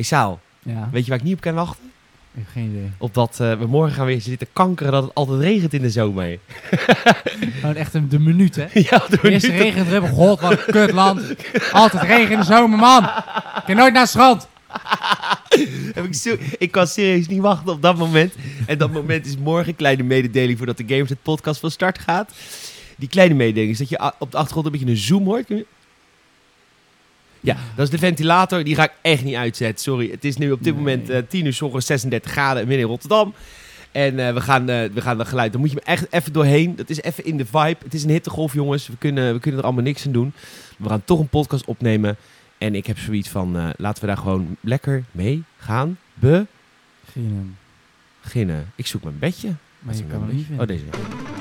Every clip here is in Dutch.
Hey Saal, Ja, weet je waar ik niet op kan wachten? ik heb geen idee. Op dat eh, we morgen gaan weer zitten kankeren dat het altijd regent in de zomer. Gewoon echt een, de minuut, hè? ja, Eerst nu te- regent het, god wat een kutland. Altijd regen in de zomer, man. Ik kan nooit naar het strand. heb ik, zo, ik kan serieus niet wachten op dat moment. En dat moment is morgen. Kleine mededeling voordat de Games het podcast van start gaat. Die kleine mededeling is dat je op de achtergrond een beetje een zoom hoort. Ja, dat is de ventilator. Die ga ik echt niet uitzetten. Sorry. Het is nu op dit Nee. moment eh 10 uur, s ochtends 36 graden midden in Rotterdam. En eh, we, gaan, eh, we gaan dat geluid. Dan moet je me echt even doorheen. Dat is even in de vibe. Het is een hittegolf, jongens. We kunnen, we kunnen er allemaal niks aan doen. We gaan toch een podcast opnemen. En ik heb zoiets van, laten we daar gewoon lekker mee gaan Geen, beginnen. Ik zoek mijn bedje. maar je kan mijn hem niet bedje? vinden. Oh, deze.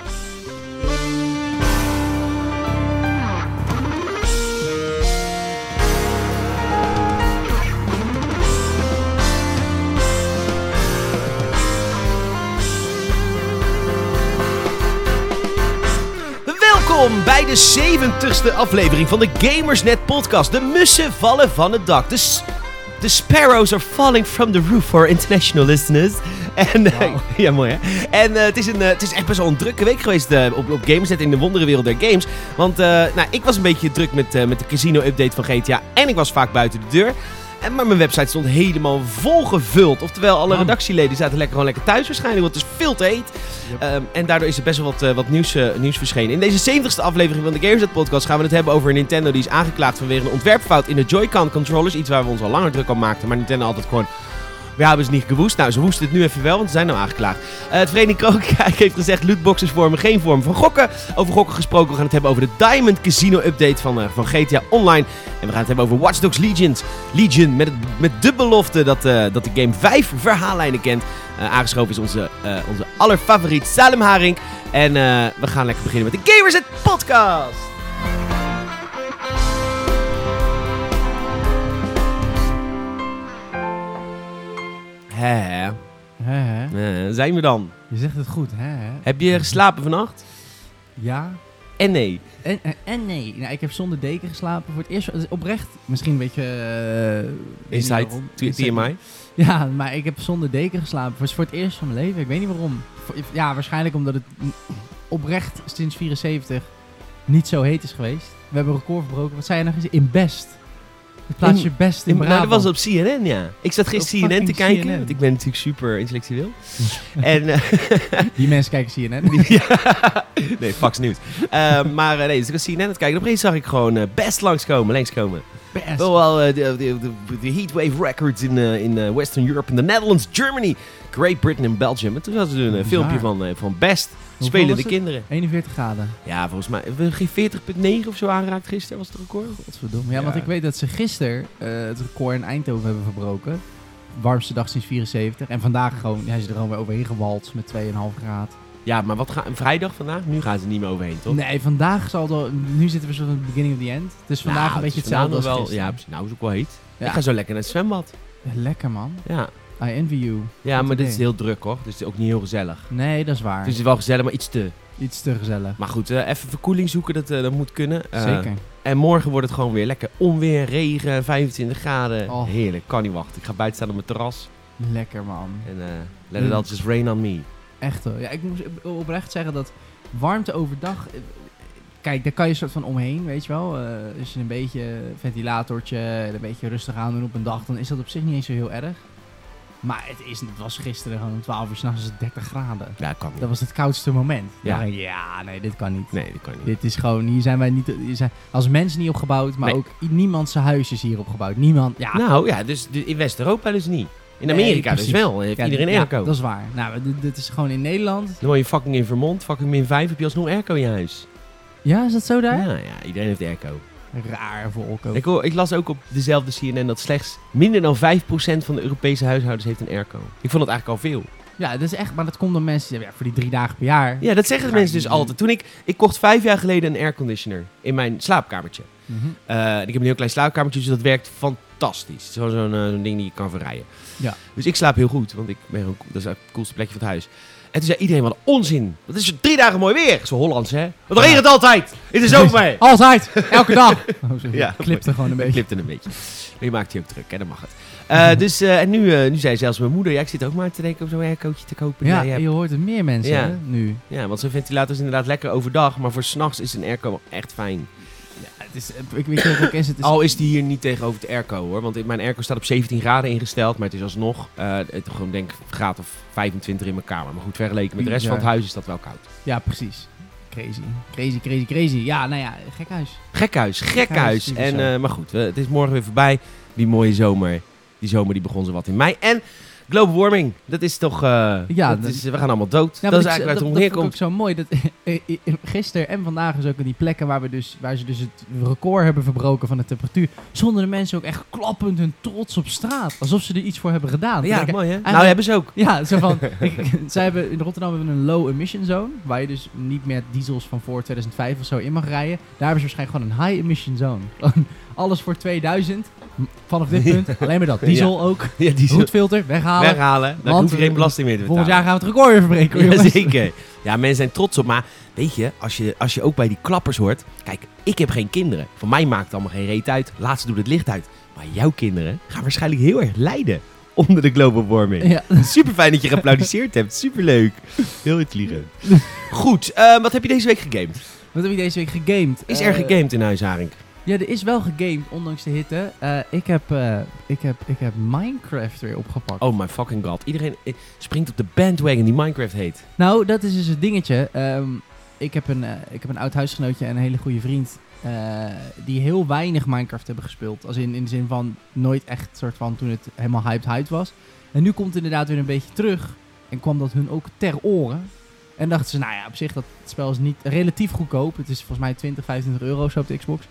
Welkom bij de 70ste aflevering van de Gamersnet podcast. De mussen vallen van het dak. De, sparrows are falling from the roof for international listeners. En, eh, ja, mooi hè. En eh, het, is een, eh, het is echt best wel een drukke week geweest op, op Gamersnet in de wonderenwereld der games. Want nou, ik was een beetje druk met, met de casino-update van GTA. En ik was vaak buiten de deur. En, maar mijn website stond helemaal volgevuld. Oftewel, alle Man. redactieleden zaten lekker, gewoon lekker thuis waarschijnlijk. Want het is veel te heet. Yep. Ehm, en daardoor is er best wel wat, eh, wat nieuws, eh, nieuws verschenen. In deze 70ste aflevering van de Gamersnet podcast gaan we het hebben over Nintendo. Die is aangeklaagd vanwege een ontwerpfout in de Joy-Con controllers. Iets waar we ons al langer druk om maakten. Maar Nintendo altijd gewoon... We hebben ze niet gewoest. Nou, ze woesten het nu even wel, want ze zijn nou aangeklaagd. Eh, het Verenigd Koninkrijk heeft gezegd... lootboxes vormen geen vorm van gokken. Over gokken gesproken, we gaan het hebben over de Diamond Casino update van, eh, van GTA Online. En we gaan het hebben over Watch Dogs Legion. Legion met, met de belofte dat, eh, dat de game vijf verhaallijnen kent. Aangeschoven is onze, onze allerfavoriet Salem Haring. En we gaan lekker beginnen met de Gamers het podcast. Hè, hè. Eh, zijn we dan? Je zegt het goed, hè? hè? Heb je geslapen vannacht? Ja. En nee. En, en, en nee. Nou, ik heb zonder deken geslapen voor het eerst. Oprecht. Misschien een beetje... niet Inside TMI. Ja, maar ik heb zonder deken geslapen. Het was voor het eerst van mijn leven. Ik weet niet waarom. Ja, waarschijnlijk omdat het oprecht sinds 74 niet zo heet is geweest. We hebben een record verbroken. Wat zei je nog eens? In Best. Het plaatsje In- Best in nou, Brabant. dat was op CNN, ja. Ik zat gisteren Op CNN te kijken, CNN. want ik ben natuurlijk super intellectueel. en, eh, Die mensen kijken CNN. ja, nee, Fox News. Eh, maar eh, nee, dus ik was CNN aan het kijken. En opeens zag ik gewoon best langskomen, langskomen. Best. Wel wel de, de, de, de Heatwave Records in, eh, in eh, Western Europe, in the Netherlands, Germany, Great Britain en Belgium. En toen was er een eh, Bizar. filmpje van, van best was spelende het? kinderen. 41 graden. Ja, volgens mij hebben we geen 40,9 of zo aangeraakt gisteren, was het record? Godverdomme. Ja, Ja. want ik weet dat ze gisteren het record in Eindhoven hebben verbroken. Warmste dag sinds 74. En vandaag gewoon, hij is er gewoon weer overheen gewalst met 2,5 graden. Ja, maar wat gaan vrijdag vandaag? Nu gaan ze er niet meer overheen, toch? Nee, vandaag zal wel... Nu zitten we zo van het beginning of the end. Dus vandaag Nou, een beetje het hetzelfde als nog wel, gisteren. Ja, precies. nou is ook wel heet. Ja. Ik ga zo lekker naar het zwembad. Ja, Lekker man. Ja, I envy you. ja maar dit is heel druk hoor. Dus het is ook niet heel gezellig. Nee, dat is waar. Het is wel gezellig, maar iets te. Iets te gezellig. Maar goed, eh, even verkoeling zoeken, dat, eh, dat moet kunnen. Eh, Zeker. En morgen wordt het gewoon weer lekker onweer, regen, 25 graden. Oh. Heerlijk, kan niet wachten. Ik ga buiten staan op mijn terras. Lekker man. En let it all just rain on me. Echt hoor. Ja, ik moet oprecht zeggen dat warmte overdag... eh, Kijk, daar kan je soort van omheen, weet je wel. Eh, als je een beetje ventilatortje en een beetje rustig aan doen op een dag, dan is dat op zich niet eens zo heel erg. Maar het, is, het was gisteren gewoon om 12 uur s'nachts 30 graden. Ja, kan niet. Dat was het koudste moment. Ja. Ja. nee, dit kan niet. Nee, dat kan niet. Dit is gewoon, hier zijn wij niet, hier zijn als mens niet opgebouwd, maar Nee. ook niemand zijn huis is hier opgebouwd. Niemand, ja. Nou ja, dus in West-Europa dus niet. In Nee, Amerika dus precies. wel. Heeft Ja, iedereen ja, airco. dat is waar. Nou, dit, dit is gewoon in Nederland. Dan woon je fucking in Vermont, fucking min 5, heb je alsnog airco in je huis. Ja, is dat zo daar? Ja, ja, iedereen heeft airco. Raar volk ook. Ik, hoor, ik las ook op dezelfde CNN dat slechts minder dan 5% van de Europese huishoudens heeft een airco. Ik vond het eigenlijk al veel. Ja, dat is echt, maar dat komt door mensen, die- ja, voor die drie dagen per jaar. Ja, dat zeggen de mensen dus altijd. Toen ik, ik kocht vijf jaar geleden een airconditioner in mijn slaapkamertje. En ik heb een heel klein slaapkamertje, dus dat werkt fantastisch. Het is zo'n eh, zo'n ding die je kan verrijden. Ja. Dus ik slaap heel goed, want ik ben gewoon, dat is het coolste plekje van het huis. En toen zei iedereen, wat onzin. Het is drie dagen mooi weer. Zo Hollands, hè? Want Ja. regent het altijd. In de zomer. Altijd! Elke dag! Oh. Ja. Klipte gewoon een beetje. klipte een beetje. Maar je maakt je ook druk, hè? Dan mag het. Eh, dus, eh, en nu, eh, nu zei zelfs mijn moeder, ja, ik zit ook maar te denken om zo'n aircootje te kopen. Ja, hebt. je hoort het meer mensen Ja. hè, nu. ja, want zo'n ventilator is inderdaad lekker overdag, maar voor s'nachts is een airco echt fijn. Het is, ik weet niet het ook is. Het is Al is die hier niet tegenover de airco hoor. Want mijn airco staat op 17 graden ingesteld. Maar het is alsnog, het gewoon denk graad of 25 in mijn kamer. Maar goed, vergeleken met de rest van het huis is dat wel koud. Ja, precies. Crazy. Crazy, crazy, crazy. Ja, nou ja, gekhuis. Gekhuis, gekhuis. Gekhuis, die En, zo. eh, maar goed, het is morgen weer voorbij. Die mooie zomer. Die zomer die begon zo wat in mei. En global warming, dat is toch... eh, Ja, dat is, we gaan allemaal dood. Ja, dat is eigenlijk waar het om dat, dat neerkomt. ook zo mooi. Dat, eh, gisteren en vandaag is ook in die plekken waar, we dus, waar ze dus het record hebben verbroken van de temperatuur. Stonden de mensen ook echt klappend hun trots op straat. Alsof ze er iets voor hebben gedaan. Ja, mooi hè? Nou, hebben ze ook. Ja, zo van. zij hebben, in Rotterdam hebben we een low emission zone. Waar je dus niet meer diesels van voor 2005 of zo in mag rijden. Daar hebben ze waarschijnlijk gewoon een high emission zone. Alles voor 2000. Vanaf dit punt. Alleen maar dat. Diesel ook. Ja, die Roetfilter weghalen. weghalen. Daar Want hoef je geen belasting meer te betalen. Volgend jaar gaan we het record weer verbreken. Ja, zeker. Ja, mensen zijn trots op. Maar weet je als, je, als je ook bij die klappers hoort... Kijk, ik heb geen kinderen. Voor mij maakt het allemaal geen reet uit. Laatste doet het licht uit. Maar jouw kinderen gaan waarschijnlijk heel erg lijden onder de global warming. Ja. Super fijn dat je geapplaudisseerd hebt. Super leuk. Heel intelligent. Goed, eh, wat heb je deze week gegamed? Wat heb ik deze week gegamed? Is Eh, er gegamed in huis, Haring? Ja, er is wel gegamed, ondanks de hitte. Eh, ik, heb, eh, ik, heb, ik heb Minecraft weer opgepakt. Oh my fucking god. Iedereen eh, springt op de bandwagon die Minecraft heet. Nou, dat is dus het dingetje. Ehm, ik, heb een, ik heb een oud huisgenootje en een hele goede vriend. die heel weinig Minecraft hebben gespeeld. Als in, in de zin van nooit echt soort van toen het helemaal hyped hyped was. En nu komt het inderdaad weer een beetje terug. En kwam dat hun ook ter oren. En dachten ze, nou ja, op zich dat spel is niet relatief goedkoop. Het is volgens mij 20, 25 euro of zo op de Xbox.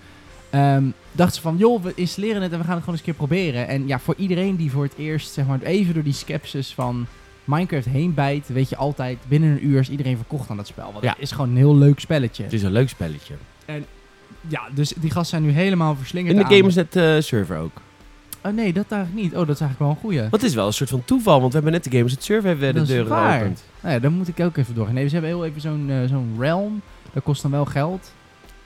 Ehm dachten ze van, joh, we installeren het en we gaan het gewoon eens een keer proberen. En ja, voor iedereen die voor het eerst, zeg maar, even door die skepsis van Minecraft heen bijt, weet je altijd, binnen een uur is iedereen verkocht aan dat spel. Want Ja. het is gewoon een heel leuk spelletje. Het is een leuk spelletje. Ja, dus die gasten zijn nu helemaal verslingerd In de Gamersnet eh, server ook. Oh nee, dat eigenlijk niet. Oh, dat is eigenlijk wel een goeie. Het is wel een soort van toeval, want we hebben net de Gamersnet server hebben we de deuren geopend. Nou ja, dan moet ik ook even door. Nee, ze hebben heel even zo'n eh, zo'n realm. Dat kost dan wel geld.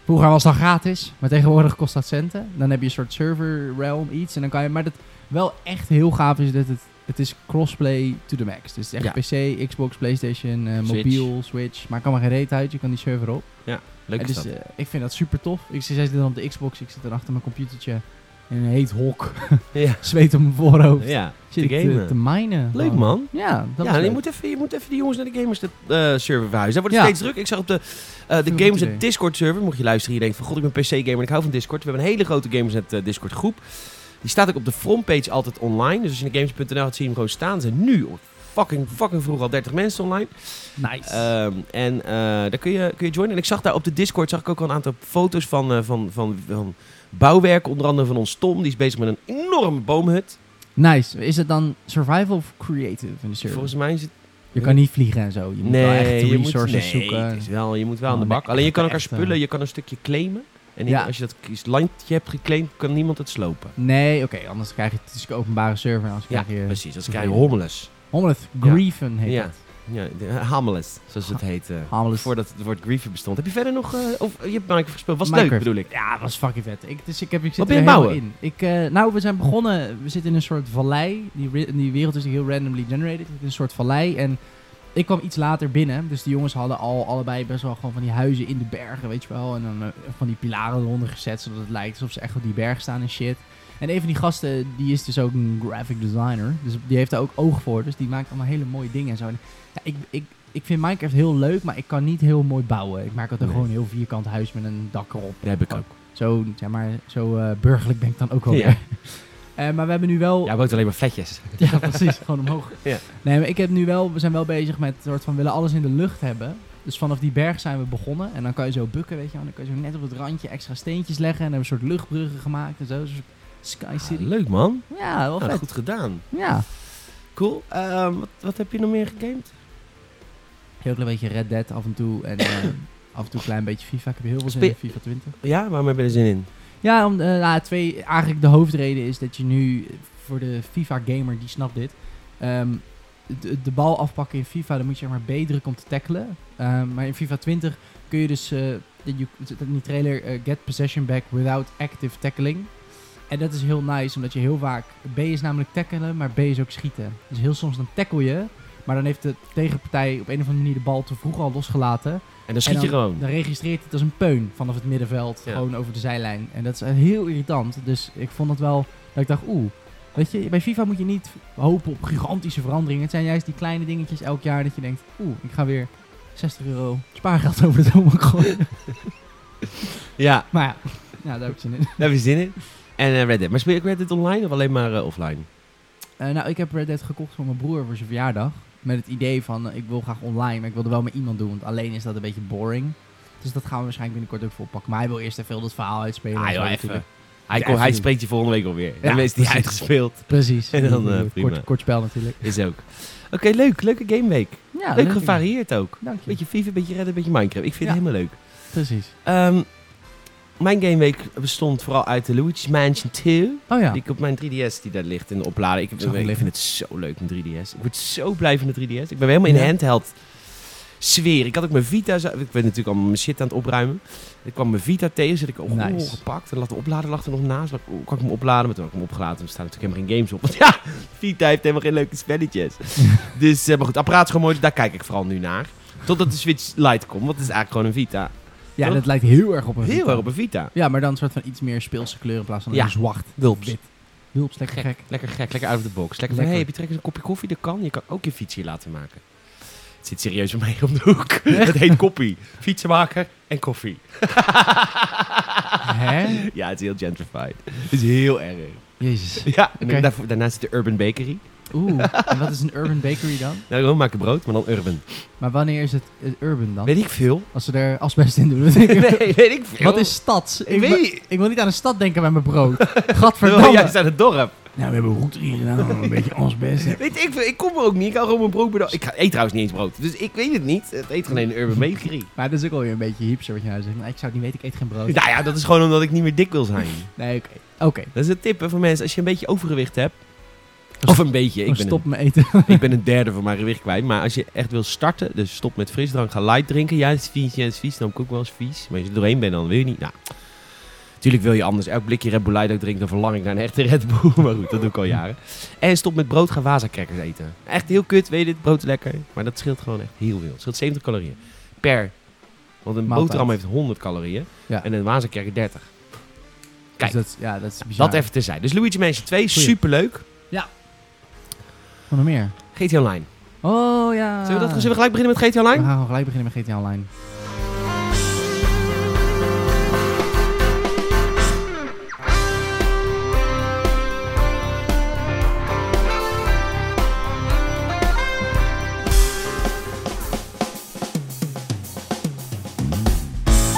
Vroeger was dat gratis, maar tegenwoordig kost dat centen. Dan heb je een soort server realm iets en dan kan je... Maar dat wel echt heel gaaf is dat het... Het is crossplay to the max. Dus echt PC, Xbox, Playstation, eh, Switch. mobiel, Switch. Maar kan maar geen reet uit. Je kan die server op. Leuk En is dus, dat. eh, ik vind dat super tof. Ik zit dan op de Xbox, ik zit dan achter mijn computertje in een heet hok. ja. Zweet op mijn voorhoofd. ja, Zit te gamen. te minen. Leuk Gewoon. man. Ja, dat ja, je leuk. moet, even, je moet even die jongens naar de Gamersnet eh, server verhuizen. Daar wordt het Ja. steeds druk. Ik zag op de, eh de idee. Discord server, mocht je luisteren, je denkt van god ik ben PC-gamer en ik hou van Discord. We hebben een hele grote Gamersnet eh, Discord groep. Die staat ook op de frontpage altijd online. Dus als je naar games.nl gaat zien hem gewoon staan. Er zijn nu fucking, fucking vroeg al 30 mensen online. Nice. Ehm, en eh, daar kun je, kun je joinen. En ik zag daar op de Discord zag ik ook al een aantal foto's van, eh, van, van, van bouwwerk. Onder andere van ons Tom. Die is bezig met een enorme boomhut. nice. Is het dan survival of creative in de server? Volgens mij is het... je kan niet vliegen en zo. Je moet wel echt je moet, resources nee, zoeken. het is wel, je moet wel aan de bak. nee, Alleen je kan elkaar spullen. eh. Je kan een stukje claimen. En Ja. als je dat landje hebt geclaimd, kan niemand het slopen. Nee, oké. anders krijg je het is een openbare server. Anders Ja, krijg je... precies. Vervelend. krijg je hommeles. Homeless Grieven heet Ja. dat. Ja, de- eh, Hameles, zoals het heet. eh, voordat het woord grieven bestond. Heb je verder nog... eh, of je hebt Minecraft gespeeld. Was Minecraft. leuk, bedoel ik? Ja, dat was fucking vet. Ik, dus ik, heb, ik zit Wat ben je helemaal bouwen? in. Ik, nou, we zijn begonnen. We zitten in een soort vallei. Die, die wereld is heel randomly generated. Het is een soort vallei. En ik kwam iets later binnen. Dus die jongens hadden al allebei best wel gewoon van die huizen in de bergen, weet je wel. En dan van die pilaren eronder gezet, zodat het lijkt alsof ze echt op die berg staan en shit. En een van die gasten, die is dus ook een graphic designer. Dus die heeft daar ook oog voor. Dus die maakt allemaal hele mooie dingen en zo. En ja, ik, ik, ik vind Minecraft heel leuk, maar ik kan niet heel mooi bouwen. Ik maak altijd Nee. gewoon een heel vierkant huis met een dak erop. Dat heb ik ook. Zo, zeg maar, zo eh, burgerlijk ben ik dan ook wel Ja. weer. Eh, maar we hebben nu wel... Ja, woont alleen maar fletjes. Ja, precies. gewoon omhoog. Ja. Nee, maar ik heb nu wel... We zijn wel bezig met soort van... willen alles in de lucht hebben. Dus vanaf die berg zijn we begonnen. En dan kan je zo bukken, weet je wel. Dan kan je zo net op het randje extra steentjes leggen. En hebben we een soort luchtbruggen gemaakt en zo. Sky City. Ah, leuk man. Ja, wel Nou, vet. goed gedaan. Ja. Cool. Ehm, wat, wat heb je nog meer gegamed? Heel klein beetje Red Dead af en toe. En eh, af en toe een klein beetje FIFA. Ik heb heel veel zin in FIFA 20. Ja, waarom heb je er zin in? Ja, om, eh, nou, twee, eigenlijk de hoofdreden is dat je nu eh, voor de FIFA-gamer, die snapt dit, ehm, de, de bal afpakken in FIFA, dan moet je zeg maar B drukken om te tackelen. Ehm, maar in FIFA 20 kun je dus, eh, het zit in die trailer, eh, get possession back without active tackling. En dat is heel nice, omdat je heel vaak, B is namelijk tackelen, maar B is ook schieten. Dus heel soms dan tackle je, maar dan heeft de tegenpartij op een of andere manier de bal te vroeg al losgelaten. En dan schiet En je gewoon. Dan registreert het als een peun vanaf het middenveld, Ja. gewoon over de zijlijn. En dat is heel irritant. Dus ik vond het wel, dat ik dacht, oeh. Weet je, bij FIFA moet je niet hopen op gigantische veranderingen. Het zijn juist die kleine dingetjes elk jaar dat je denkt, oeh, ik ga weer 60 euro spaargeld over de toonbank gooien. Ja, maar ja, ja, daar heb ik zin in. daar heb je zin in. En eh, Red Dead. Maar speel je Red Dead online of alleen maar eh, offline? Eh, nou, ik heb Red Dead gekocht voor mijn broer voor zijn verjaardag. Met het idee van, eh, ik wil graag online, maar ik wil er wel met iemand doen. Want alleen is dat een beetje boring. Dus dat gaan we waarschijnlijk binnenkort ook volpakken. Maar hij wil eerst even dat verhaal uitspelen. Ah en joh, even. Hij, Ja, hij spreekt je volgende week alweer. Ja, de mensen die hij precies. uitgespeeld. Precies. En dan, eh, prima. kort, kort spel natuurlijk. Is ook. Oké, leuk. Leuke gameweek. Ja, leuk gevarieerd ook. Dank je. Beetje FIFA, beetje Red Dead, beetje Minecraft. Ik vind Ja. het helemaal leuk. Precies. Ehm, mijn gameweek bestond vooral uit de Luigi's Mansion 2. Oh ja. Die ik op mijn 3DS die daar ligt in de oplader. Ik, ik liggen. vind het zo leuk, een 3DS. Ik word zo blij van de 3DS. Ik ben helemaal in de handheld sfeer. Ik had ook mijn Vita... Ik ben natuurlijk allemaal mijn shit aan het opruimen. Ik kwam mijn Vita tegen, zit ik oh, Nice. gepakt. En lag de oplader lag er nog naast. Oh, kan ik hem opladen? Maar toen had ik hem opgeladen. Er staan natuurlijk helemaal geen games op. Want ja, Vita heeft helemaal geen leuke spelletjes. dus, eh, maar goed, het apparaat is gewoon mooi. Daar kijk ik vooral nu naar. Totdat de Switch Lite komt. Want het is eigenlijk gewoon een Vita. Ja, Toch? dat lijkt heel erg op een Heel Vita. erg op een Vita. Ja, maar dan een soort van iets meer speelse kleur in plaats van Ja. een zwart. Wulps. Wit. Wulps, lekker gek. Lekker gek, lekker out of the box. Lekker van, Lekker. hey, heb je trek eens een kopje koffie? Dat kan. Je kan ook je fiets hier laten maken. Het zit serieus bij mij om de hoek. Het heet koppie. Fietsenmaker en koffie. Hè? Ja, het is heel gentrified. Het is heel erg. Jezus. Ja, en Oké. daarvoor- daarnaast zit de Urban Bakery. Oeh, en wat is een urban bakery dan? Nou, gewoon maken brood, maar dan urban. Maar wanneer is het urban dan? Weet ik veel. Als ze er asbest in doen. Nee, weet ik veel. Wat is stad? Ik weet wil- niet. ik wil niet aan een stad denken met mijn brood. Gadverdamme. juist aan het dorp. Nou, we hebben goed erin gedaan. Een beetje asbest. Weet ik. Ik kom er ook niet. Ik hou gewoon mijn brood bij de... Ik ga- eet trouwens niet eens brood. Dus ik weet het niet. Het eet gewoon een Urban Bakery. Maar dat is ook wel weer een beetje hipster wat je nou zegt. Ik zou het niet weten, ik eet geen brood. Nou ja, dat is gewoon omdat ik niet meer dik wil zijn. Nee, oké. Oké. Dat is een tip hè, voor mensen. Als je een beetje overgewicht hebt. Of een beetje. Ik Dan ben, stop met eten. een, ik ben een derde van mijn gewicht kwijt. Maar als je echt wil starten, dus stop met frisdrank, ga light drinken. Ja, het is vies, ja, het is vies. Dan ook wel eens vies. Maar als je er doorheen bent, dan wil je niet. Nou, natuurlijk wil je anders. Elk blikje Red Bull Light ook drinken, dan verlang ik naar een echte Red Bull. Maar goed, dat doe ik al jaren. En stop met brood, ga waza-crackers eten. Echt heel kut, weet je dit? Brood is lekker. Maar dat scheelt gewoon echt heel veel. Het scheelt 70 calorieën. Per. Want een Maaltijd. boterham heeft 100 calorieën. Ja. En een waza-cracker 30. Kijk. Dus dat, ja, dat is bizar. Dat even terzijde. Dus Luigi Mansion 2, Goeie. superleuk. Wat nog meer? GTA Online. Oh ja. Zullen we, dat, zullen we gelijk beginnen met GTA We Online? gaan gewoon gelijk beginnen met GTA Online.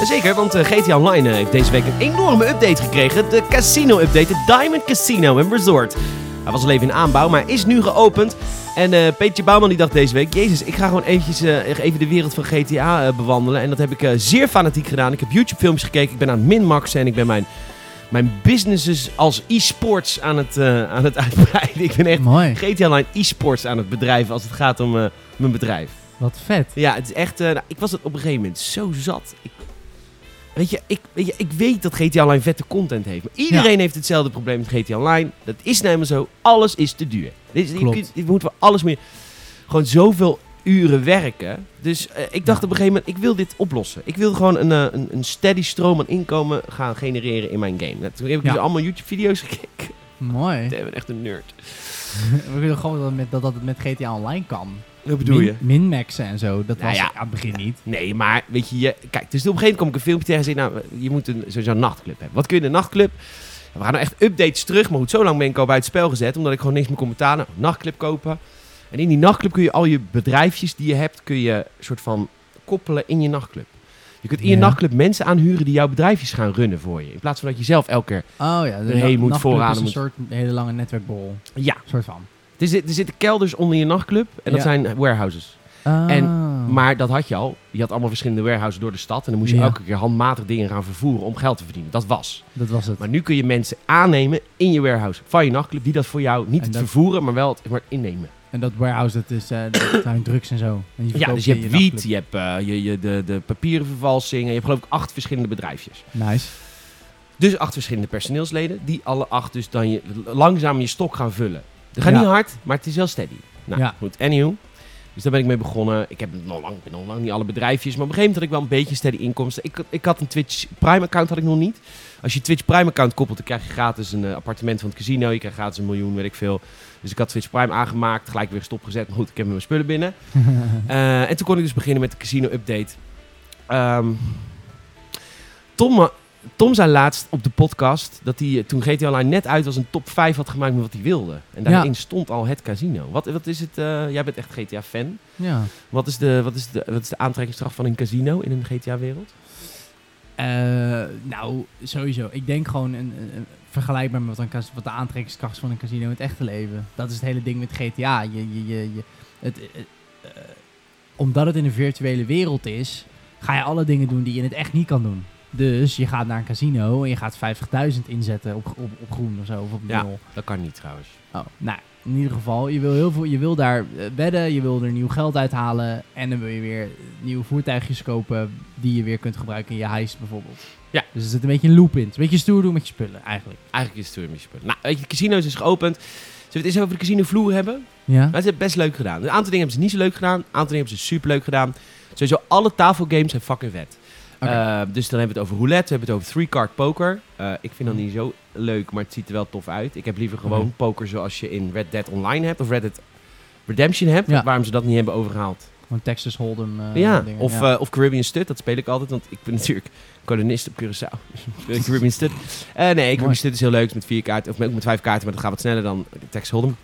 Zeker, want eh, GTA Online eh, heeft deze week een enorme update gekregen. De casino-update, de Diamond Casino and Resort. Hij was al even in aanbouw, maar is nu geopend. En eh Peetje Bouwman die dacht deze week... Jezus, ik ga gewoon eventjes, eh, even de wereld van GTA eh, bewandelen. En dat heb ik zeer fanatiek gedaan. Ik heb YouTube-filmpjes gekeken, ik ben aan het minmaxen... en ik ben mijn, mijn businesses als e-sports aan, het aan het uitbreiden. Ik ben echt Mooi. GTA Online e-sports aan het bedrijven als het gaat om mijn bedrijf. Wat vet. Ja, het is echt. nou, ik was het op een gegeven moment zo zat. Ik, weet, je, ik, weet je, ik weet dat GTA Online vette content heeft. Maar iedereen heeft hetzelfde probleem met GTA Online. Dat is helemaal zo. Alles is te duur. Dit, Klopt. kunt- je moet voor alles meer. Gewoon zoveel uren werken. Dus eh, ik dacht Ja. op een gegeven moment, ik wil dit oplossen. Ik wil gewoon een, eh, een, een steady stroom aan inkomen gaan genereren in mijn game. Toen heb ik Ja. dus allemaal YouTube-video's gekeken. Mooi. Ik ben echt een nerd. We kunnen gewoon dat, met, dat dat het met GTA Online kan. Wat bedoel Min- je? Minmaxen en zo. Dat Nou was ja. aan het begin niet. Nee, maar weet je, je kijk, dus op een gegeven moment kom ik een filmpje tegen en zei, nou, je moet een, sowieso een nachtclub hebben. Wat kun je in een nachtclub? We gaan nou echt updates terug, maar goed, zo lang ben ik al bij het spel gezet, omdat ik gewoon niks meer kon betalen. Nou, nachtclub kopen. En in die nachtclub kun je al je bedrijfjes die je hebt, kun je soort van koppelen in je nachtclub. Je kunt in je Ja. nachtclub mensen aanhuren die jouw bedrijfjes gaan runnen voor je. In plaats van dat je zelf elke keer... Oh ja. De Erheen moet vooraan is een moet- soort hele lange netwerkbol. Ja, soort van. Er, zit, er zitten kelders onder je nachtclub en dat Ja. zijn warehouses. Ah. En Maar dat had je al. Je had allemaal verschillende warehouses door de stad. En dan moest je Ja. elke keer handmatig dingen gaan vervoeren om geld te verdienen. Dat was. dat was het. Maar nu kun je mensen aannemen in je warehouse van je nachtclub. Die dat voor jou niet En het dat- vervoeren, maar wel het, maar het innemen. En dat warehouse, dat is uh, dat zijn drugs en zo. En Ja, dus je hebt wiet, nachtclub. je hebt eh, je, je, de, de papieren vervalsingen. Je hebt geloof ik acht verschillende bedrijfjes. Nice. Dus acht verschillende personeelsleden. Die alle acht dus dan je, langzaam je stok gaan vullen. Dat gaat Ja. niet hard, maar het is wel steady. Nou, Ja. goed. Anywho. Dus daar ben ik mee begonnen. Ik heb nog lang, ik ben nog lang niet alle bedrijfjes. Maar op een gegeven moment had ik wel een beetje steady inkomsten. Ik, ik had een Twitch Prime account, had ik nog niet. Als je Twitch Prime account koppelt, dan krijg je gratis een eh, appartement van het casino. Je krijgt gratis een miljoen, weet ik veel. Dus ik had Twitch Prime aangemaakt, gelijk weer stopgezet. Maar goed, ik heb mijn spullen binnen. Eh, en toen kon ik dus beginnen met de casino update. Ehm, Tom, Tom zei laatst op de podcast dat hij eh, toen GTA Online net uit was een top 5 had gemaakt met wat hij wilde. En daarin stond al het casino. Wat, wat is het? eh, jij bent echt GTA-fan. ja. Wat is, de, wat, is de, wat is de aantrekkingskracht van een casino in een GTA-wereld? Eh, nou, sowieso. Ik denk gewoon een, vergelijkbaar met wat, een, wat de aantrekkingskracht van een casino in het echte leven. Dat is het hele ding met GTA. Je, je, je, je, het, omdat het in een virtuele wereld is, ga je alle dingen doen die je in het echt niet kan doen. Dus je gaat naar een casino en je gaat 50.000 inzetten op, op, op groen of zo, of op Ja. nul. Dat kan niet trouwens. Oh, nou, in ieder geval, je wil, heel veel, je wil daar eh, wedden, je wil er nieuw geld uithalen en dan wil je weer nieuwe voertuigjes kopen die je weer kunt gebruiken in je heist bijvoorbeeld. Ja. Dus er zit een beetje een loop in. Het is een beetje stoer doen met je spullen eigenlijk. Eigenlijk is het weer spullen. Nou, weet je, de casino is dus geopend. Zullen we het eens over de casino vloer hebben? Ja? Maar ze hebben best leuk gedaan. Een aantal dingen hebben ze niet zo leuk gedaan. Een aantal dingen hebben ze super leuk gedaan. Sowieso alle tafelgames zijn fucking vet. Eh, dus dan hebben we het over roulette, we hebben het over three-card poker. Eh, ik vind dat niet zo leuk, maar het ziet er wel tof uit. Ik heb liever gewoon Oké. poker zoals je in Red Dead Online hebt of Red Dead Redemption hebt. Ja. Waarom ze dat niet hebben overgehaald. Gewoon Texas Hold'em eh, ja, dingen. of, ja. of Caribbean Stud, dat speel ik altijd, want ik ben natuurlijk kolonist op Curaçao. Caribbean Stud. Nee, Caribbean Stud is heel leuk, met vier kaarten, of ook met vijf kaarten, maar dat gaat wat sneller dan Texas Hold'em.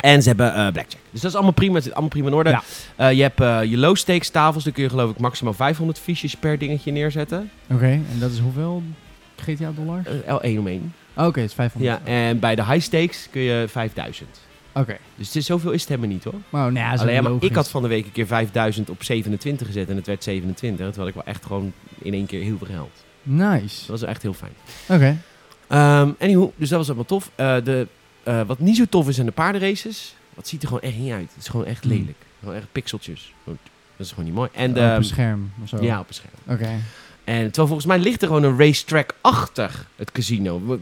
En ze hebben eh, blackjack. Dus dat is allemaal prima. Het zit allemaal prima in orde. Ja. Eh, je hebt eh, je low stakes tafels. Daar kun je geloof ik maximaal 500 fiches per dingetje neerzetten. Oké, en dat is hoeveel GTA dollars? Eh, L1 om 1. Oké, het is 500. Ja, en bij de high stakes kun je 5000. Oké. Dus het is, zoveel is het helemaal niet hoor. Maar nou ja, Alleen maar ik had van de week een keer 5000 op 27 gezet en het werd 27. Terwijl ik wel echt gewoon in één keer heel veel geld. Nice. Dat was echt heel fijn. Oké. Ehm anywho, dus dat was allemaal tof. De, eh, wat niet zo tof is zijn de paardenraces. Dat ziet er gewoon echt niet uit. Het is gewoon echt Hmm. lelijk. Gewoon echt pixeltjes. Dat is gewoon niet mooi. En op een scherm of zo. ja, op een scherm. Oké. En terwijl volgens mij ligt er gewoon een racetrack achter het casino.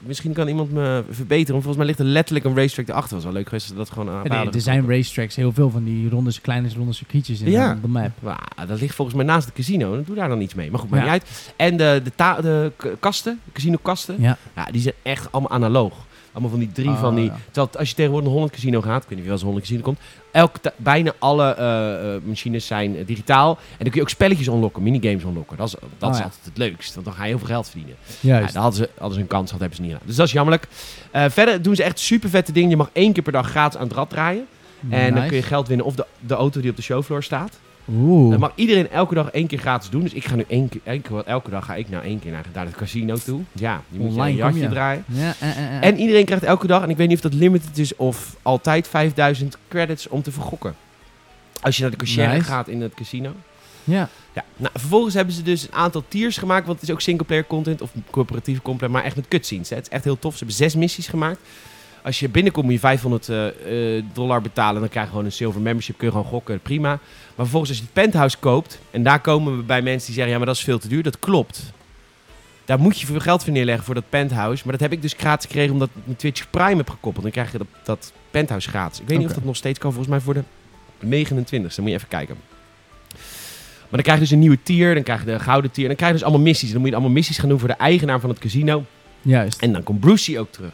Misschien kan iemand me verbeteren. Want volgens mij ligt er letterlijk een racetrack erachter. Was wel leuk geweest dat gewoon aan Ja, er- er zijn racetracks, heel veel van die ronde, kleine ronde circuitjes in Ja. de map. Wauw, dat ligt volgens mij naast het casino. Dan doe daar dan iets mee. Maar goed, maakt Ja. niet uit. En de, de, de kasten, de casino kasten. Ja. Ja, die zijn echt allemaal analoog. Allemaal van die drie van die... ja. Terwijl als je tegenwoordig naar Holland Casino gaat... Ik weet niet wie wel eens Holland Casino komt... Elke ta- bijna alle eh, eh, machines zijn eh, digitaal. En dan kun je ook spelletjes unlocken, minigames unlocken. Dat is, dat Oh, is ja. altijd het leukst. Want dan ga je heel veel geld verdienen. Ja, daar hadden ze, hadden ze een kans gehad, hebben ze niet gedaan. Dus dat is jammerlijk. Verder doen ze echt super vette dingen. Je mag één keer per dag gratis aan het rad draaien. En dan kun je geld winnen of de, de auto die op de showfloor staat. Oeh. Dat mag iedereen elke dag één keer gratis doen. Dus ik ga nu één keer, één keer elke dag ga ik nou één keer naar, naar het casino toe. Ja, die moet je een jasje je. draaien. Ja, eh, eh, eh. En iedereen krijgt elke dag, en ik weet niet of dat limited is of altijd 5000 credits om te vergokken. Als je naar de cashier Nice. gaat in het casino. ja. Ja, nou, vervolgens hebben ze dus een aantal tiers gemaakt, want het is ook singleplayer content of coöperatieve content, maar echt met cutscenes. Hè. Het is echt heel tof. Ze hebben zes missies gemaakt. Als je binnenkomt moet je 500 eh, eh, dollar betalen, dan krijg je gewoon een silver membership, kun je gewoon gokken, prima. Maar vervolgens als je het penthouse koopt, en daar komen we bij mensen die zeggen, ja maar dat is veel te duur, dat klopt. Daar moet je veel geld voor neerleggen voor dat penthouse. Maar dat heb ik dus gratis gekregen omdat ik mijn Twitch Prime heb gekoppeld. Dan krijg je dat, dat penthouse gratis. Ik weet niet of dat nog steeds kan. Volgens mij voor de 29 e moet je even kijken. Maar dan krijg je dus een nieuwe tier. Dan krijg je de gouden tier. Dan krijg je dus allemaal missies. En dan moet je allemaal missies gaan doen voor de eigenaar van het casino. Juist. En dan komt Brucey ook terug.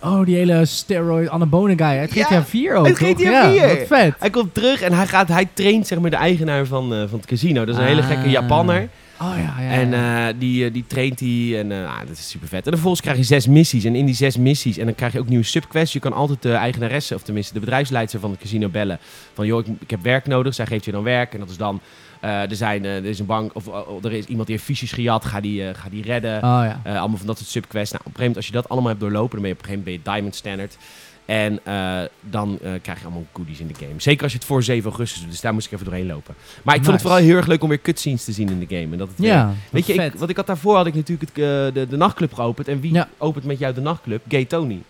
Oh, die hele steroid anabone guy uit Ja, GTA 4 ook, uit toch? GTA Ja, 4. wat vet. Hij komt terug en hij, gaat, hij traint zeg maar, de eigenaar van, eh, van het casino. Dat is een hele gekke Ah. Japanner. Oh ja, ja. En ja. eh, die, eh, die traint hij en ah, dat is super vet. En vervolgens krijg je zes missies. En in die zes missies, en dan krijg je ook nieuwe subquests. Je kan altijd de eigenaresse, of tenminste de bedrijfsleidster van het casino bellen. Van joh, ik, ik heb werk nodig. Zij geeft je dan werk. En dat is dan er, zijn, eh, er is een bank, of oh, er is iemand die heeft fiches gejat, ga die, eh, ga die redden. Oh ja. Eh, allemaal van dat soort subquests. Nou, op een gegeven moment, als je dat allemaal hebt doorlopen, dan ben je op een gegeven moment ben je Diamond Standard. En eh, dan eh, krijg je allemaal goodies in de game. Zeker als je het voor 7 augustus doet. Dus daar moest ik even doorheen lopen. Maar ik vond het vooral heel erg leuk om weer cutscenes te zien in de game. En dat het weer- Ja, Weet je, ik, wat ik had daarvoor had ik natuurlijk het, eh, de, de nachtclub geopend. En wie Ja. opent met jou de nachtclub? Gay Tony.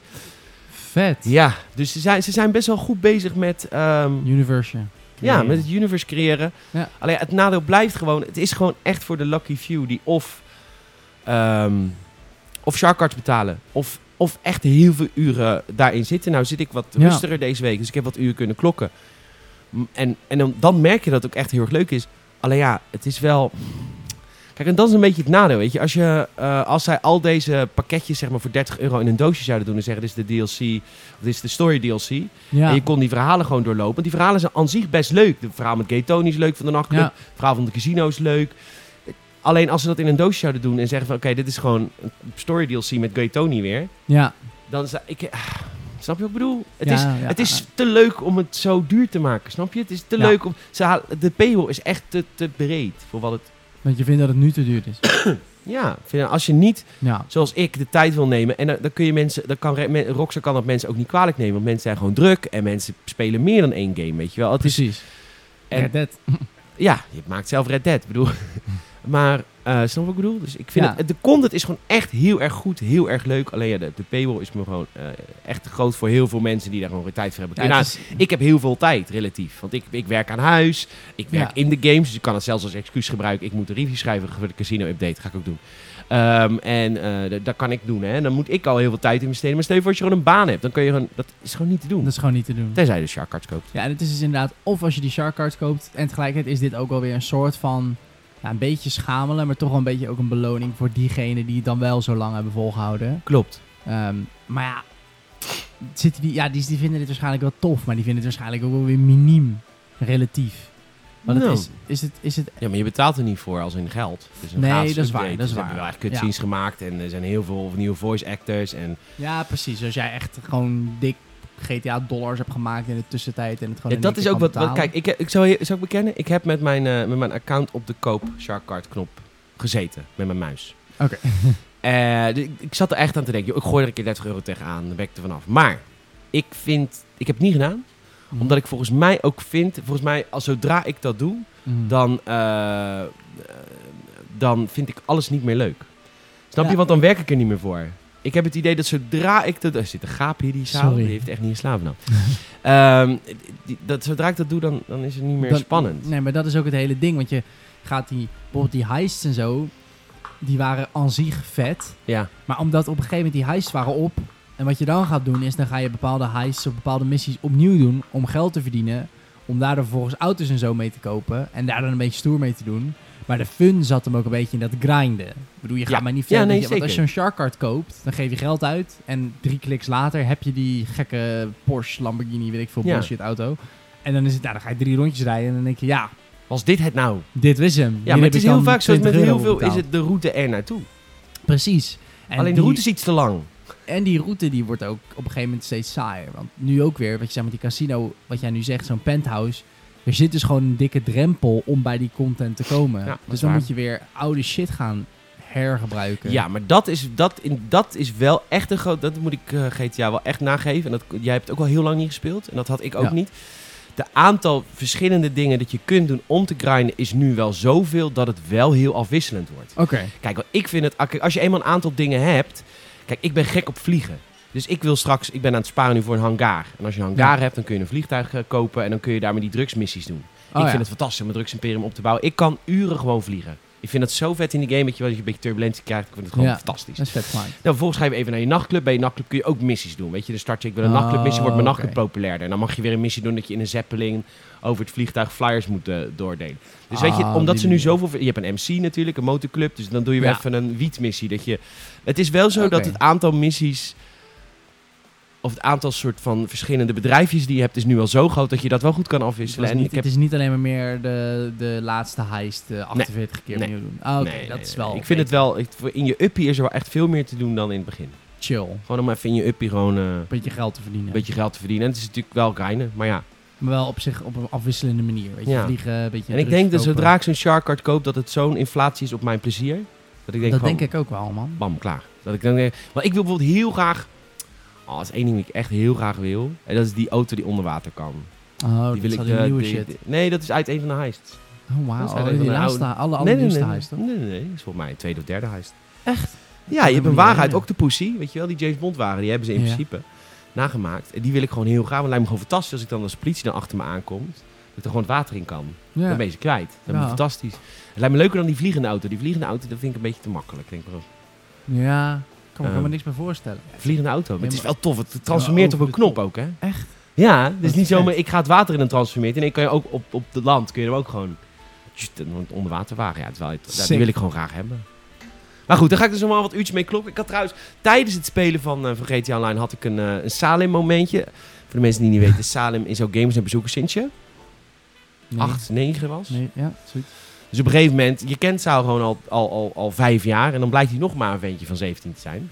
Vet. Ja, dus ze zijn, ze zijn best wel goed bezig met, ehm, Universe. Ja, met het universe creëren. Ja. Alleen het nadeel blijft gewoon, het is gewoon echt voor de lucky few die of, ehm of shark cards betalen. Of, of echt heel veel uren daarin zitten. Nou zit ik wat Ja. rustiger deze week, dus ik heb wat uren kunnen klokken. En, en dan, dan merk je dat het ook echt heel erg leuk is. Alleen ja, het is wel... Kijk, en dat is een beetje het nadeel, weet je. Als, je, eh, als zij al deze pakketjes zeg maar, voor 30 euro in een doosje zouden doen... en zeggen, dit is de DLC, of dit is de story DLC... Ja. En je kon die verhalen gewoon doorlopen. Want die verhalen zijn aan zich best leuk. Het verhaal met Gay Tony is leuk van de nachtclub. Ja. Het verhaal van de casino is leuk. Alleen als ze dat in een doosje zouden doen en zeggen van... Oké, dit is gewoon een story DLC met Gay Tony weer. ja. Dan zou ik... ah, snap je wat ik bedoel? Het, Ja, is, ja, het is te leuk om het zo duur te maken. Snap je? Het is te leuk om... Ze halen, de paywall is echt te, te breed voor wat het... Want je vindt dat het nu te duur is. Ja, vind, als je niet, Ja. zoals ik, de tijd wil nemen... En dan, dan kun je mensen... Dan kan, Rockstar kan dat mensen ook niet kwalijk nemen. Want mensen zijn gewoon druk. En mensen spelen meer dan één game, weet je wel. Het is, Precies. en- Red Dead. Ja, je maakt zelf Red Dead. Ik bedoel. maar, eh snap wat ik bedoel? Dus ik vind Ja. het, de content is gewoon echt heel erg goed, heel erg leuk. Alleen ja, de, de paywall is me gewoon eh, echt groot voor heel veel mensen die daar gewoon geen tijd voor hebben. Ja, Nou, is- ik heb heel veel tijd, relatief. Want ik, ik werk aan huis, ik werk Ja. in de games, dus ik kan het zelfs als excuus gebruiken. Ik moet een review schrijven voor de casino-update, ga ik ook doen. Ehm, en eh, dat- kan ik doen, hè. Dan moet ik al heel veel tijd investeren. Maar stel je voor als je gewoon een baan hebt, dan kun je gewoon... Dat is gewoon niet te doen. dat is gewoon niet te doen. Tenzij je de Shark Cards koopt. Ja, en het is dus inderdaad, of als je die Shark Cards koopt, en tegelijkertijd is dit ook wel weer een soort van, ja, een beetje schamelen, maar toch wel een beetje ook een beloning voor diegenen die het dan wel zo lang hebben volgehouden. Klopt. Ehm, maar ja, zitten die, ja die, die vinden dit waarschijnlijk wel tof, maar die vinden het waarschijnlijk ook wel weer miniem, relatief. Want het Nou. is, is, het, is het, Ja, maar je betaalt er niet voor als in geld. Een Nee, dat is waar, dat is Ze waar. hebben wel echt cutscenes gemaakt en er zijn heel veel nieuwe voice actors. En ja precies, als jij echt gewoon dik GTA dollars hebt gemaakt in de tussentijd en het gewoon ja, dat is ook wat, wat. Kijk, ik, ik, zou, je- zou ik bekennen, ik heb met mijn, eh, met mijn account op de koop Sharkcard knop gezeten. Met mijn muis. Oké. Eh, dus ik, ik zat er echt aan te denken, joh, ik gooi er een keer 30 euro tegenaan, dan ben ik er vanaf. Maar ik vind, ik heb het niet gedaan, Mhm. omdat ik volgens mij ook vind, volgens mij, als zodra ik dat doe, Mhm. dan, eh, dan vind ik alles niet meer leuk. Snap Ja. je? Want dan werk ik er niet meer voor. Ik heb het idee dat zodra ik dat... Er zit een gaap hier die zaal. Die heeft echt niet geslapen nou. Ehm, die- dat, zodra ik dat doe, dan, dan is het niet meer Dat- spannend. Nee, maar dat is ook het hele ding. Want je gaat die, bijvoorbeeld die heists en zo, die waren aan zich vet. Ja. Maar omdat op een gegeven moment die heists waren op. En wat je dan gaat doen is, dan ga je bepaalde heists of bepaalde missies opnieuw doen om geld te verdienen. Om daar vervolgens auto's en zo mee te kopen. En daar dan een beetje stoer mee te doen. Maar de fun zat hem ook een beetje in dat grinden. Ik bedoel, je gaat Ja. maar niet Ja, verder. nee, want als je een shark card koopt, dan geef je geld uit. En drie kliks later heb je die gekke Porsche, Lamborghini, weet ik veel, Ja. bullshit auto. En dan is het, nou, dan ga je drie rondjes rijden en dan denk je, ja, Was dit het nou? dit is hem. Ja, Hier maar het is heel vaak zo. Met 20 heel veel is het de route er naartoe. Precies. En Alleen de die- route is iets te lang. En die route die wordt ook op een gegeven moment steeds saaier. Want nu ook weer, wat je zegt met die casino, wat jij nu zegt, zo'n penthouse. Er zit dus gewoon een dikke drempel om bij die content te komen. Ja, dus dan waar. moet je weer oude shit gaan hergebruiken. Ja, maar dat is, dat, in, dat is wel echt een groot... Dat moet ik eh, GTA wel echt nageven. En dat, jij hebt het ook al heel lang niet gespeeld. En dat had ik ook Ja. niet. De aantal verschillende dingen dat je kunt doen om te grinden... is nu wel zoveel dat het wel heel afwisselend wordt. Oké. Kijk, wat ik vind het... Als je eenmaal een aantal dingen hebt... Kijk, ik ben gek op vliegen. Dus ik wil straks... Ik ben aan het sparen nu voor een hangar. En als je een hangar hebt, dan kun je een vliegtuig eh, kopen... en dan kun je daarmee die drugsmissies doen. Oh, ik ja. vind het fantastisch om een drugsimperium op te bouwen. Ik kan uren gewoon vliegen. Ik vind het zo vet in die game, weet je dat je een beetje turbulentie krijgt. Ik vind het gewoon Ja. fantastisch. Dat is vet gemaakt. Nou, vervolgens ga je even naar je nachtclub. Bij je nachtclub kun je ook missies doen. Weet je, dan start je, ik wil een Oh, nachtclubmissie, wordt mijn nachtclub populairder. En dan mag je weer een missie doen dat je in een zeppelin over het vliegtuig flyers moet eh, doordelen. Dus weet je, Ah, omdat ze nu zoveel... Je hebt een MC natuurlijk, een motorclub. Dus dan doe je weer Ja. even een wietmissie. Dat je, het is wel zo dat het aantal missies... Of het aantal soort van verschillende bedrijfjes die je hebt... is nu al zo groot dat je dat wel goed kan Het, afwisselen. En niet, ik heb het is niet alleen maar meer de, de laatste heist eh, 48 keer Nee. opnieuw doen. Ah, Oké, Nee, dat is wel Ik vind het wel... ik- in je uppie is er wel echt veel meer te doen dan in het begin. chill. Gewoon om even in je uppie gewoon eh, Een beetje geld te verdienen. een beetje geld te verdienen. En het is natuurlijk wel grinden, maar ja. Maar wel op zich op een afwisselende manier. Weet je, Ja. vliegen, een beetje En ik denk dat zodra ik zo'n shark card koop, dat het zo'n inflatie is op mijn plezier. Dat ik denk Dat gewoon, denk ik ook wel, man. bam, klaar. Dat ik dan denk, maar ik wil bijvoorbeeld heel graag, oh, dat is één ding die ik echt heel graag wil. En dat is die auto die onder water kan. Oh, die dat is al die eh, nieuwe shit. nee, dat is uit een van de heists. Oh, wauw. is Oh, die laatste, oude- alle nee, allernieuwste nee, nee, heist, nee, nee, nee. Dat is volgens mij een tweede of derde heist. Echt? Ja, je hebt een wagen uit herinneren. Octopussy, weet je wel, die James Bond wagen, die hebben ze in Ja. principe nagemaakt. En die wil ik gewoon heel graag, want het lijkt me gewoon fantastisch als ik dan als politie dan achter me aankomt, dat er gewoon het water in kan. Ja. Dan ben je ze kwijt. Dat lijkt me Ja. fantastisch. Het lijkt me leuker dan die vliegende auto. Die vliegende auto, dat vind ik een beetje te makkelijk. Denk ik. wel. Ja, ik kan me Ehm, helemaal niks bij voorstellen. Vliegende auto, maar het is wel tof. Het transformeert op een de knop top. ook, hè? Echt? Ja, dus is niet zomaar, ik ga het water in een transformeert. En dan kan je ook op, op het land, kun je hem ook gewoon, een onderwaterwagen. Ja, het wel, Sick. wil ik gewoon graag hebben. Maar goed, daar ga ik dus nog wel wat uurtjes mee kloppen. Ik had trouwens, tijdens het spelen van, eh, van GTA Online had ik een, eh, een Salem momentje. Voor de mensen die niet weten, Salem is ook gamers en bezoekers sinds je Nee. 8, 9 was. Nee, ja, zoiets. Dus op een gegeven moment, je kent Saal gewoon al, al, al, al vijf jaar. En dan blijkt hij nog maar een ventje van 17 te zijn.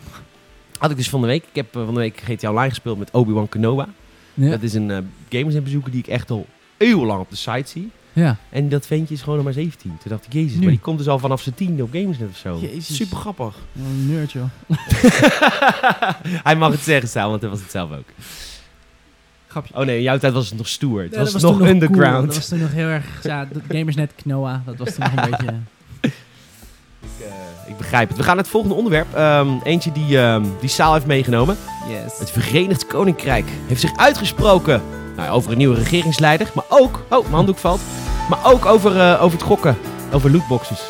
Had ik dus van de week. Ik heb eh, van de week GTA Online gespeeld met Obi-Wan Kenoba. Ja. Dat is een eh gamers en bezoeker die ik echt al eeuwenlang op de site zie. ja. En dat ventje is gewoon nog maar 17. Toen dacht ik, jezus, Nu. maar die komt dus al vanaf zijn tiende op Gamersnet of zo. Jezus. Super grappig. Een nerd, joh. hij mag het zeggen, Saal, want hij was het zelf ook. Grapje. Oh nee, in jouw tijd was het nog stoer. Het Ja, was, nog underground. cool. Dat was toen nog heel erg... Ja, dat Gamersnet, Knoa, dat was toen nog een beetje... Ik, eh, ik begrijp het. We gaan naar het volgende onderwerp. Ehm, eentje die, ehm, die Saal heeft meegenomen. Yes. Het Verenigd Koninkrijk heeft zich uitgesproken nou, over een nieuwe regeringsleider. Maar ook, oh, mijn handdoek valt. Maar ook over, eh, over het gokken. Over lootboxes.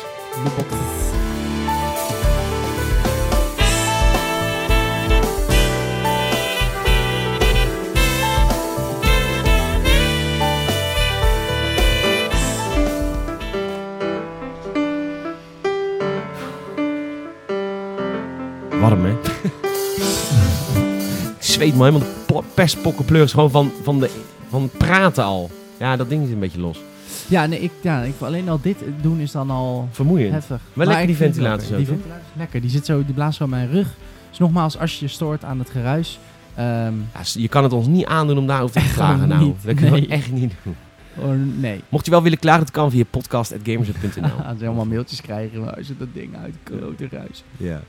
Warm, hè? Ik zweet me helemaal de. Gewoon van, van, de, van het praten al. Ja, dat ding is een beetje los. Ja, nee, ik, ja, ik, alleen al dit doen is dan al Vermoeiend. heftig. lekker Maar die lekker. zo, Die ventilator is lekker. Die, zit zo, die blaast zo aan mijn rug. Dus nogmaals, als je je stoort aan het geruis... ehm, Ja, je kan het ons niet aandoen om daarover te klagen gewoon nou. niet. Dat kunnen we Nee. echt niet doen. oh, nee. Mocht je wel willen klagen, dat kan via podcast.gamers.nl. Als ze allemaal mailtjes krijgen, maar als je dat ding uit, grote ruis. ja.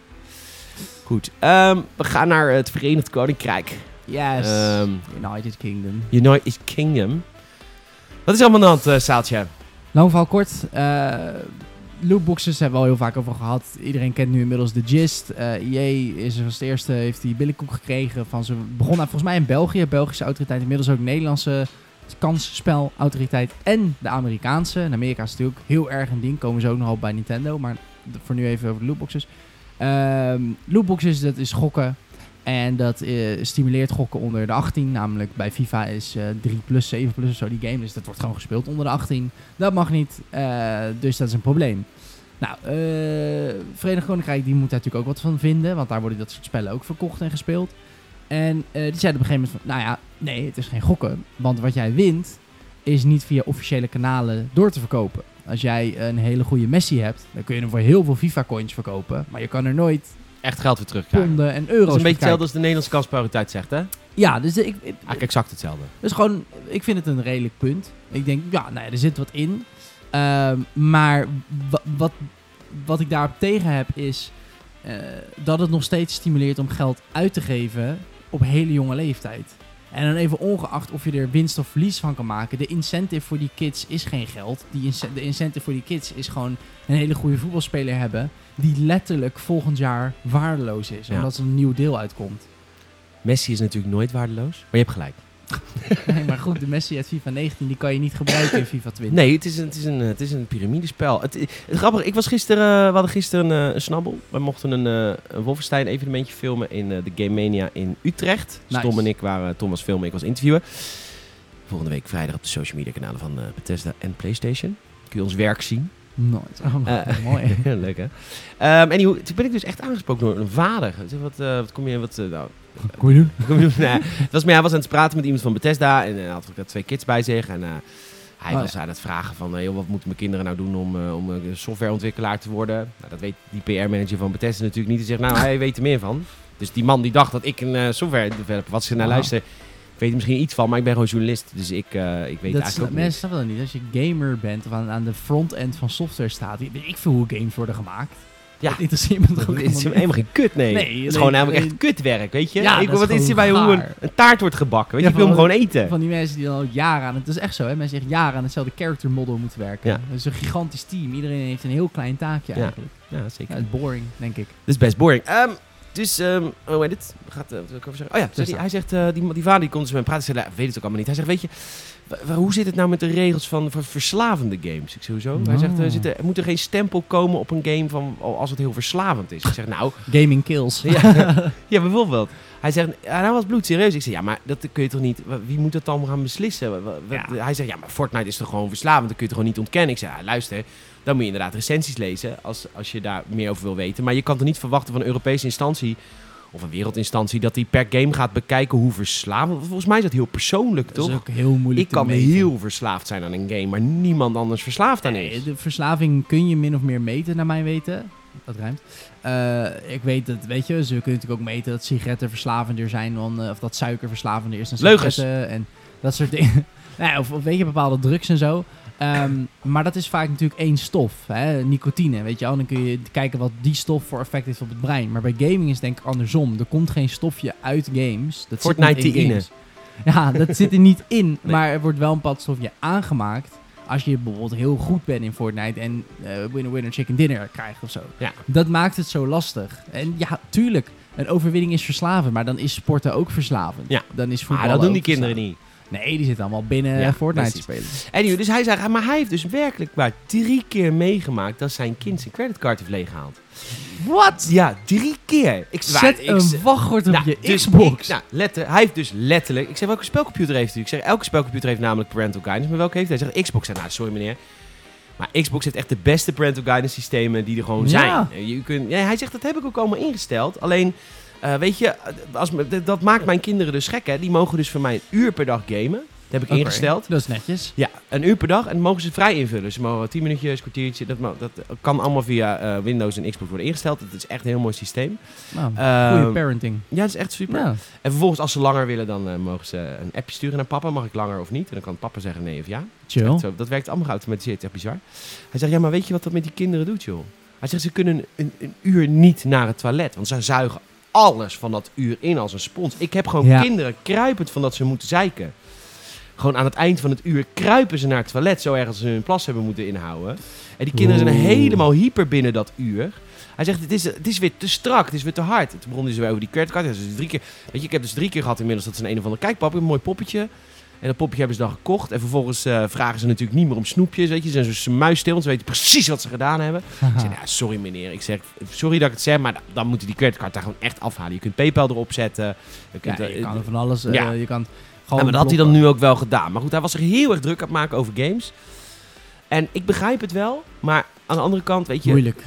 Goed, ehm, we gaan naar het Verenigd Koninkrijk. Yes. Ehm, United Kingdom. United Kingdom. Wat is allemaal aan hand, eh, Saaltje? Lang verhaal kort. eh lootboxes hebben we al heel vaak over gehad. Iedereen kent nu inmiddels de gist. Eh EA is als eerste, heeft die billenkoek gekregen. Van ze begon nou volgens mij in België, Belgische autoriteit. Inmiddels ook Nederlandse kansspelautoriteit en de Amerikaanse. In Amerika is het natuurlijk heel erg een ding. Komen ze ook nog op bij Nintendo. Maar voor nu even over de lootboxes. Ehm lootboxes, dat is gokken. En dat eh, stimuleert gokken onder de 18. Namelijk bij FIFA is eh 3 plus, 7 plus of zo die game. Dus dat wordt gewoon gespeeld onder de 18. Dat mag niet. eh, dus dat is een probleem. Nou, Verenigd Koninkrijk die moet daar natuurlijk ook wat van vinden. Want daar worden dat soort spellen ook verkocht en gespeeld. En die zeiden op een gegeven moment van... Nou ja, nee, het is geen gokken. Want wat jij wint is niet via officiële kanalen door te verkopen. Als jij een hele goede Messi hebt, dan kun je hem voor heel veel FIFA-coins verkopen. Maar je kan er nooit Echt geld weer terugkrijgen. ponden en Dat euro's is een beetje hetzelfde als de Nederlandse kansprioriteit zegt, hè? Ja, dus ik, ik, Eigenlijk exact hetzelfde. dus gewoon, ik vind het een redelijk punt. Ik denk, ja, nou ja, er zit wat in. Ehm, maar wa- wat, wat ik daarop tegen heb is eh, dat het nog steeds stimuleert om geld uit te geven op hele jonge leeftijd. En dan even ongeacht of je er winst of verlies van kan maken. De incentive voor die kids is geen geld. Die de incentive voor die kids is gewoon een hele goede voetbalspeler hebben. Die letterlijk volgend jaar waardeloos is. Ja. Omdat er een nieuw deel uitkomt. Messi is natuurlijk nooit waardeloos. Maar je hebt gelijk. Nee, maar goed, de Messi uit FIFA 19 die kan je niet gebruiken in FIFA 20. Nee, het is een, het is een, het is een piramidespel. Het, het grappige, ik was gisteren, eh, we hadden gisteren een, eh, een snabbel. We mochten een, eh een Wolfenstein evenementje filmen in de Game Mania in Utrecht. Dus Nice. Tom en ik waren, Tom was filmen, ik was interviewen. Volgende week vrijdag op de social media kanalen van Bethesda en Playstation. Kun je ons werk zien. Nooit. Oh, Eh, mooi. Leuk hè? Ehm anyway, toen ben ik dus echt aangesproken door een vader. Wat, eh, wat kom je, wat, eh, nou, Kom je doen? kom je doen? Nee, het was, maar hij was aan het praten met iemand van Bethesda en hij had ook twee kids bij zich. En hij Oh, was aan het vragen van, joh, wat moeten mijn kinderen nou doen om, om eh, softwareontwikkelaar te worden? Nou, dat weet die PR-manager van Bethesda natuurlijk niet. Die zegt, nou, hij weet er meer van. Dus die man die dacht dat ik een eh, software developer was. Ze naar Wauw. luisteren. Weet er misschien iets van, maar ik ben gewoon journalist. Dus ik, eh, ik weet dat eigenlijk ook mensen snappen dat niet. Als je gamer bent of aan, aan de front-end van software staat, weet ik veel hoe games worden gemaakt. Ja. Dat interesseert me toch ook Het is helemaal geen kut, nee. Nee, het nee, is gewoon namelijk nee. echt kutwerk, weet je? Ja, ik, wat is hier bij hoe een, taart wordt gebakken, weet je? Ja, ik wil hem gewoon eten. Van die mensen die dan al jaren aan het... Is echt zo, hè. Mensen echt jaren aan hetzelfde character model moeten werken. Ja. Dat is een gigantisch team. Iedereen heeft een heel klein taakje Ja. eigenlijk. Ja, zeker. Ja, het is boring, denk ik. Dat is best boring. Ehm, dus, ehm hoe heet het? Gaat, eh, wat wil ik over zeggen? Oh ja, hij zegt, eh, die, die vader die komt dus met me praten. Ik zei, nou, weet het ook allemaal niet. Hij zegt, weet je, hoe zit het nou met de regels van, van verslavende games? Ik sowieso. Hij zegt, eh, Oh. zit er, moet er geen stempel komen op een game van, oh, als het heel verslavend is? Ik zeg, nou, Gaming kills. ja, ja, bijvoorbeeld. Hij zegt, hij was bloedserieus. Ik zeg, ja, maar dat kun je toch niet... Wie moet dat dan gaan beslissen? Hij zegt, ja, maar Fortnite is toch gewoon verslavend? Dat kun je toch gewoon niet ontkennen? Ik zeg, ja, luister, dan moet je inderdaad recensies lezen als, als je daar meer over wil weten. Maar je kan toch niet verwachten van een Europese instantie of een wereldinstantie dat die per game gaat bekijken hoe verslavend... Volgens mij is dat heel persoonlijk, Dat is toch? ook heel moeilijk Ik kan meten. heel verslaafd zijn aan een game, maar niemand anders verslaafd aan is. de verslaving kun je min of meer meten, naar mijn weten. Dat ruimt. Eh, ik weet dat, weet je, ze kunnen natuurlijk ook meten dat sigaretten verslavender zijn dan, eh, of dat suiker verslavender is dan Leugens. sigaretten en dat soort dingen. Nou ja, of, of weet je, bepaalde drugs en zo. Ehm, maar dat is vaak natuurlijk één stof, hè? nicotine, weet je wel. Dan kun je kijken wat die stof voor effect heeft op het brein. Maar bij gaming is het denk ik andersom. Er komt geen stofje uit games. Dat niet in games. Ja, dat zit er niet in. Maar er wordt wel een bepaald stofje aangemaakt. Als je bijvoorbeeld heel goed bent in Fortnite en eh, winner winner chicken dinner krijgt of zo. Ja. Dat maakt het zo lastig. En ja, tuurlijk, een overwinning is verslavend, maar dan is sporten ook verslavend. Ja. Dan is voetbal Maar dat doen die kinderen niet. Nee, die zitten allemaal binnen Ja, Fortnite precies. te spelen. Anyway, dus hij zei, maar hij heeft dus werkelijk maar drie keer meegemaakt dat zijn kind zijn creditcard heeft leeggehaald. Wat? Ja, drie keer. Ik Zet ik- een wachtwoord op Nou, je dus Xbox. ik- nou, letter, hij heeft dus letterlijk... Ik zeg, welke spelcomputer heeft u? Ik zeg, elke spelcomputer heeft namelijk parental guidance. Maar welke heeft hij? Hij zegt, Xbox. Nou, sorry meneer. Maar Xbox heeft echt de beste parental guidance systemen die er gewoon zijn. Je kunt, ja, hij zegt, dat heb ik ook allemaal ingesteld. Alleen, eh, weet je, als, dat- dat maakt mijn kinderen dus gek, hè. Die mogen dus voor mij een uur per dag gamen. Dat heb ik ingesteld. Dat is netjes. Ja, een uur per dag en dat mogen ze vrij invullen. Ze mogen 10 minuutjes, kwartiertje. Dat, dat kan allemaal via eh, Windows en Xbox worden ingesteld. Het is echt een heel mooi systeem. Nou, Ehm, goede parenting. ja, dat is echt super. Ja. En vervolgens, als ze langer willen, dan eh, mogen ze een appje sturen naar papa. Mag ik langer of niet? En dan kan papa zeggen nee of ja. Chill. Zo, dat werkt allemaal geautomatiseerd. Echt bizar. Hij zegt, ja, maar weet je wat dat met die kinderen doet, joh? Hij zegt, ze kunnen een, een uur niet naar het toilet. Want ze zuigen alles van dat uur in als een spons. Ik heb gewoon Ja. kinderen kruipend van dat ze moeten zeiken. Gewoon aan het eind van het uur kruipen ze naar het toilet. Zo erg als ze hun plas hebben moeten inhouden. En die kinderen zijn Oeh. helemaal hyper binnen dat uur. Hij zegt, het is, het is weer te strak, het is weer te hard. Toen begon hij zo weer over die creditcard. Dus drie keer, weet je, ik heb dus drie keer gehad inmiddels dat ze een een of ander... Kijk pap, een mooi poppetje. En dat poppetje hebben ze dan gekocht. En vervolgens eh, vragen ze natuurlijk niet meer om snoepjes. Weet je, ze zijn zo muisstil, want ze weten precies wat ze gedaan hebben. Ik zeg, nou, sorry meneer. Ik zeg, sorry dat ik het zeg, maar dan- moeten die creditcard daar gewoon echt afhalen. Je kunt PayPal erop zetten. Je Ja, kunt, je eh, kan er van alles. eh, ja. Je kan ja, gewoon maar dat had hij dan nu ook wel gedaan. Maar goed, hij was zich heel erg druk aan het maken over games. En ik begrijp het wel, maar aan de andere kant, weet je, Moeilijk.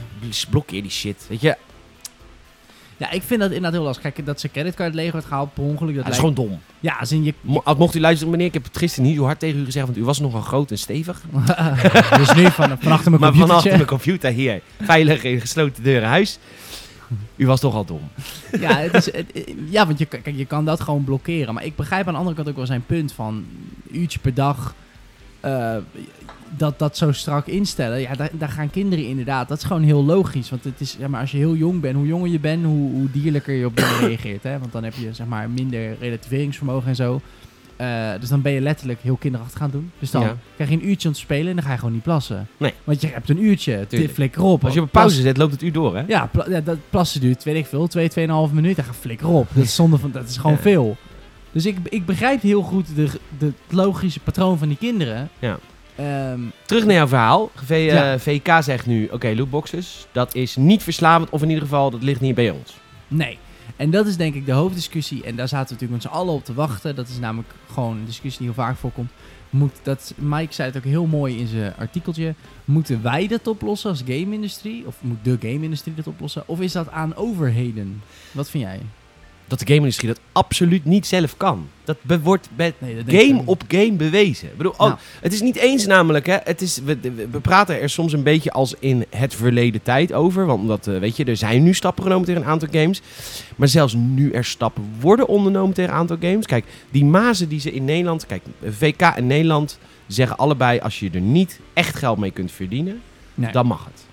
blokkeer die shit. Weet je, Ja, ik vind dat inderdaad heel lastig. Kijk, dat zijn creditcard leeg wordt gehaald per ongeluk. Dat is lijkt- gewoon dom. Ja, als in je... Mo- mocht u luisteren, meneer, ik heb het gisteren niet zo hard tegen u gezegd, want u was nogal groot en stevig. dus nu van, van achter mijn maar vanaf computertje. mijn computer hier, veilig in gesloten deuren huis. U was toch al dom. Ja, het is, het- ja, want je, kan- kijk, je kan dat gewoon blokkeren. Maar ik begrijp aan de andere kant ook wel zijn punt van uurtje per dag. Eh, dat, dat zo strak instellen. Ja, daar, daar gaan kinderen inderdaad. Dat is gewoon heel logisch. Want het is, ja, maar als je heel jong bent, hoe jonger je bent, hoe, hoe dierlijker je op dingen reageert. Hè? Want dan heb je zeg maar minder relativeringsvermogen en zo. Eh, dus dan ben je letterlijk heel kinderachtig gaan doen. Dus dan Ja. krijg je een uurtje om te spelen en dan ga je gewoon niet plassen. Nee. Want je hebt een uurtje. Flikker op. Als je op pauze zet, loopt het uur door, hè? Ja, pla- ja, dat plassen duurt, weet ik veel, 2, 2,5 minuten. Ga flikker op. Dat is, zonde van, dat is gewoon Ja. veel. Dus ik, ik begrijp heel goed de, de, het logische patroon van die kinderen. Ja. Ehm, Terug naar jouw verhaal. V, eh, Ja. VK zegt nu, oké, lootboxes, dat is niet verslavend, of in ieder geval, dat ligt niet bij ons. nee. En dat is denk ik de hoofddiscussie. En daar zaten we natuurlijk met z'n allen op te wachten. Dat is namelijk gewoon een discussie die heel vaak voorkomt. Moet dat, Mike zei het ook heel mooi in zijn artikeltje. Moeten wij dat oplossen als game-industrie? Of moet de game-industrie dat oplossen? Of is dat aan overheden? Wat vind jij? Dat de game-industrie dat absoluut niet zelf kan. Dat wordt Nee, dat game op game bewezen. Ik bedoel, oh, Nou. het is niet eens namelijk, hè, het is, we, praten er soms een beetje als in het verleden tijd over. Want omdat, eh, weet je, er zijn nu stappen genomen tegen een aantal games. Maar zelfs nu er stappen worden ondernomen tegen een aantal games. Kijk, die mazen die ze in Nederland, kijk, VK en Nederland zeggen allebei, als je er niet echt geld mee kunt verdienen, Nee. dan mag het.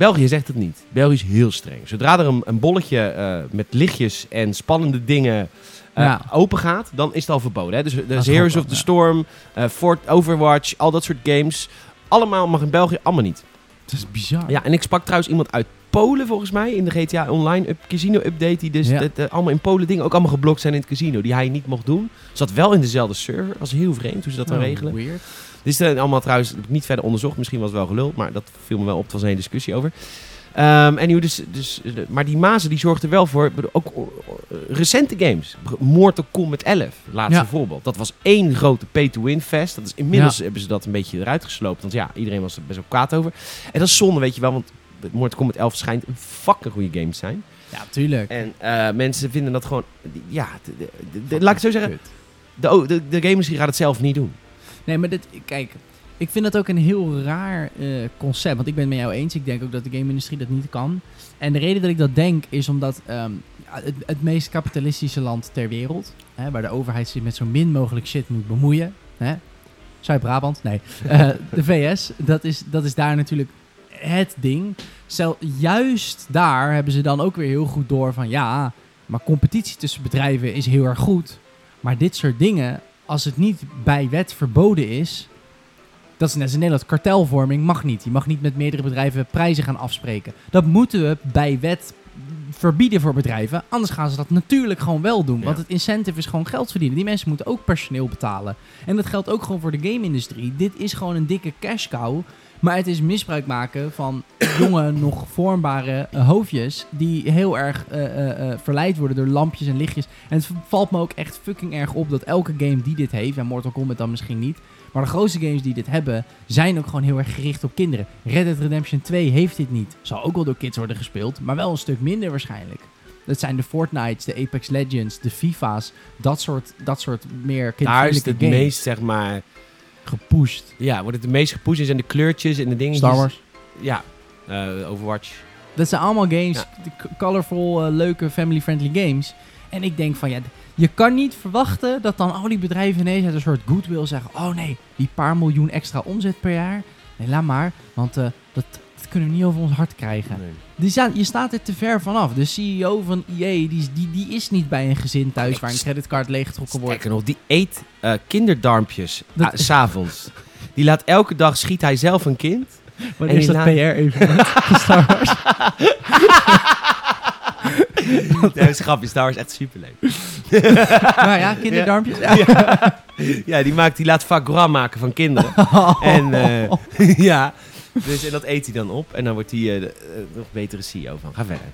België zegt het niet. België is heel streng. Zodra er een, een bolletje eh, met lichtjes en spannende dingen eh, Ja. open gaat, dan is het al verboden. Hè? Dus de is Heroes of the ja. Storm, eh, Fort Overwatch, al dat soort games. Allemaal mag in België, allemaal niet. Het is bizar. Ja, en ik sprak trouwens iemand uit Polen volgens mij in de GTA Online up, casino update. Die dus Ja. dat, eh, allemaal in Polen dingen ook allemaal geblokt zijn in het casino. Die hij niet mocht doen. Zat wel in dezelfde server. Dat is heel vreemd hoe ze dat dan Oh, regelen. Weird. Dit is dan allemaal trouwens heb ik niet verder onderzocht. Misschien was het wel geluld, maar dat viel me wel op. Het was een hele discussie over. Ehm en dus, dus, eh, maar die mazen die zorgden er wel voor. Ook eh, recente games. Mortal Kombat 11, laatste Ja. voorbeeld. Dat was één grote pay-to-win fest. Dat is, inmiddels hebben ze dat een beetje eruit gesloopt. Want ja, iedereen was er best wel kwaad over. En dat is zonde, weet je wel. Want Mortal Kombat 11 schijnt een fucking goede game te zijn. Ja, tuurlijk. En eh, mensen vinden dat gewoon... Ja, de, de- de- de- laat ik het zo zeggen. De, de, de game gaat het zelf niet doen. Nee, maar dit, kijk, ik vind dat ook een heel raar eh, concept. Want ik ben het met jou eens. Ik denk ook dat de game-industrie dat niet kan. En de reden dat ik dat denk is omdat ehm, het, het meest kapitalistische land ter wereld, hè, waar de overheid zich met zo min mogelijk shit moet bemoeien, hè, Zuid-Brabant, nee, eh, de VS, dat is, dat is daar natuurlijk het ding. Stel, juist daar hebben ze dan ook weer heel goed door van ja, maar competitie tussen bedrijven is heel erg goed. Maar dit soort dingen, als het niet bij wet verboden is, dat is net als in Nederland, kartelvorming mag niet. Je mag niet met meerdere bedrijven prijzen gaan afspreken. Dat moeten we bij wet verbieden voor bedrijven. Anders gaan ze dat natuurlijk gewoon wel doen. Want het incentive is gewoon geld verdienen. Die mensen moeten ook personeel betalen. En dat geldt ook gewoon voor de game-industrie. Dit is gewoon een dikke cash cow. Maar het is misbruik maken van jonge, nog vormbare eh, hoofdjes. die heel erg eh, eh, verleid worden door lampjes en lichtjes. En het valt me ook echt fucking erg op dat elke game die dit heeft. en Mortal Kombat dan misschien niet. maar de grootste games die dit hebben. zijn ook gewoon heel erg gericht op kinderen. Red Dead Redemption 2 heeft dit niet. Zal ook wel door kids worden gespeeld. maar wel een stuk minder waarschijnlijk. Dat zijn de Fortnites, de Apex Legends, de FIFA's. Dat soort, dat soort meer Daar is het games meest, zeg maar... gepusht. Ja, wordt het het meest gepusht zijn de kleurtjes en de dingen. Star Wars. Ja, eh, Overwatch. Dat zijn allemaal games, Ja. de colorful, eh, leuke, family-friendly games. En ik denk van ja, je kan niet verwachten dat dan al die bedrijven ineens uit een soort goodwill zeggen: Oh nee, die paar miljoen extra omzet per jaar. Nee, laat maar, want eh, dat, dat kunnen we niet over ons hart krijgen. Nee. Die staat, je staat er te ver vanaf. De CEO van EA, die, is- die, die is niet bij een gezin thuis waar een creditcard leeggetrokken wordt. Sterker nog, die eet eh, kinderdarmpjes Dat- ah, s'avonds. Die laat elke dag, schiet hij zelf een kind. Wanneer is dat laat- PR even Star Wars? dat is een grapje, Star Wars is echt superleuk. nou ja, kinderdarmpjes. Ja. Ja. ja, die, maakt, die laat gras maken van kinderen. En eh, ja, dus, en dat eet hij dan op. En dan wordt hij eh, nog betere CEO van. Ga verder.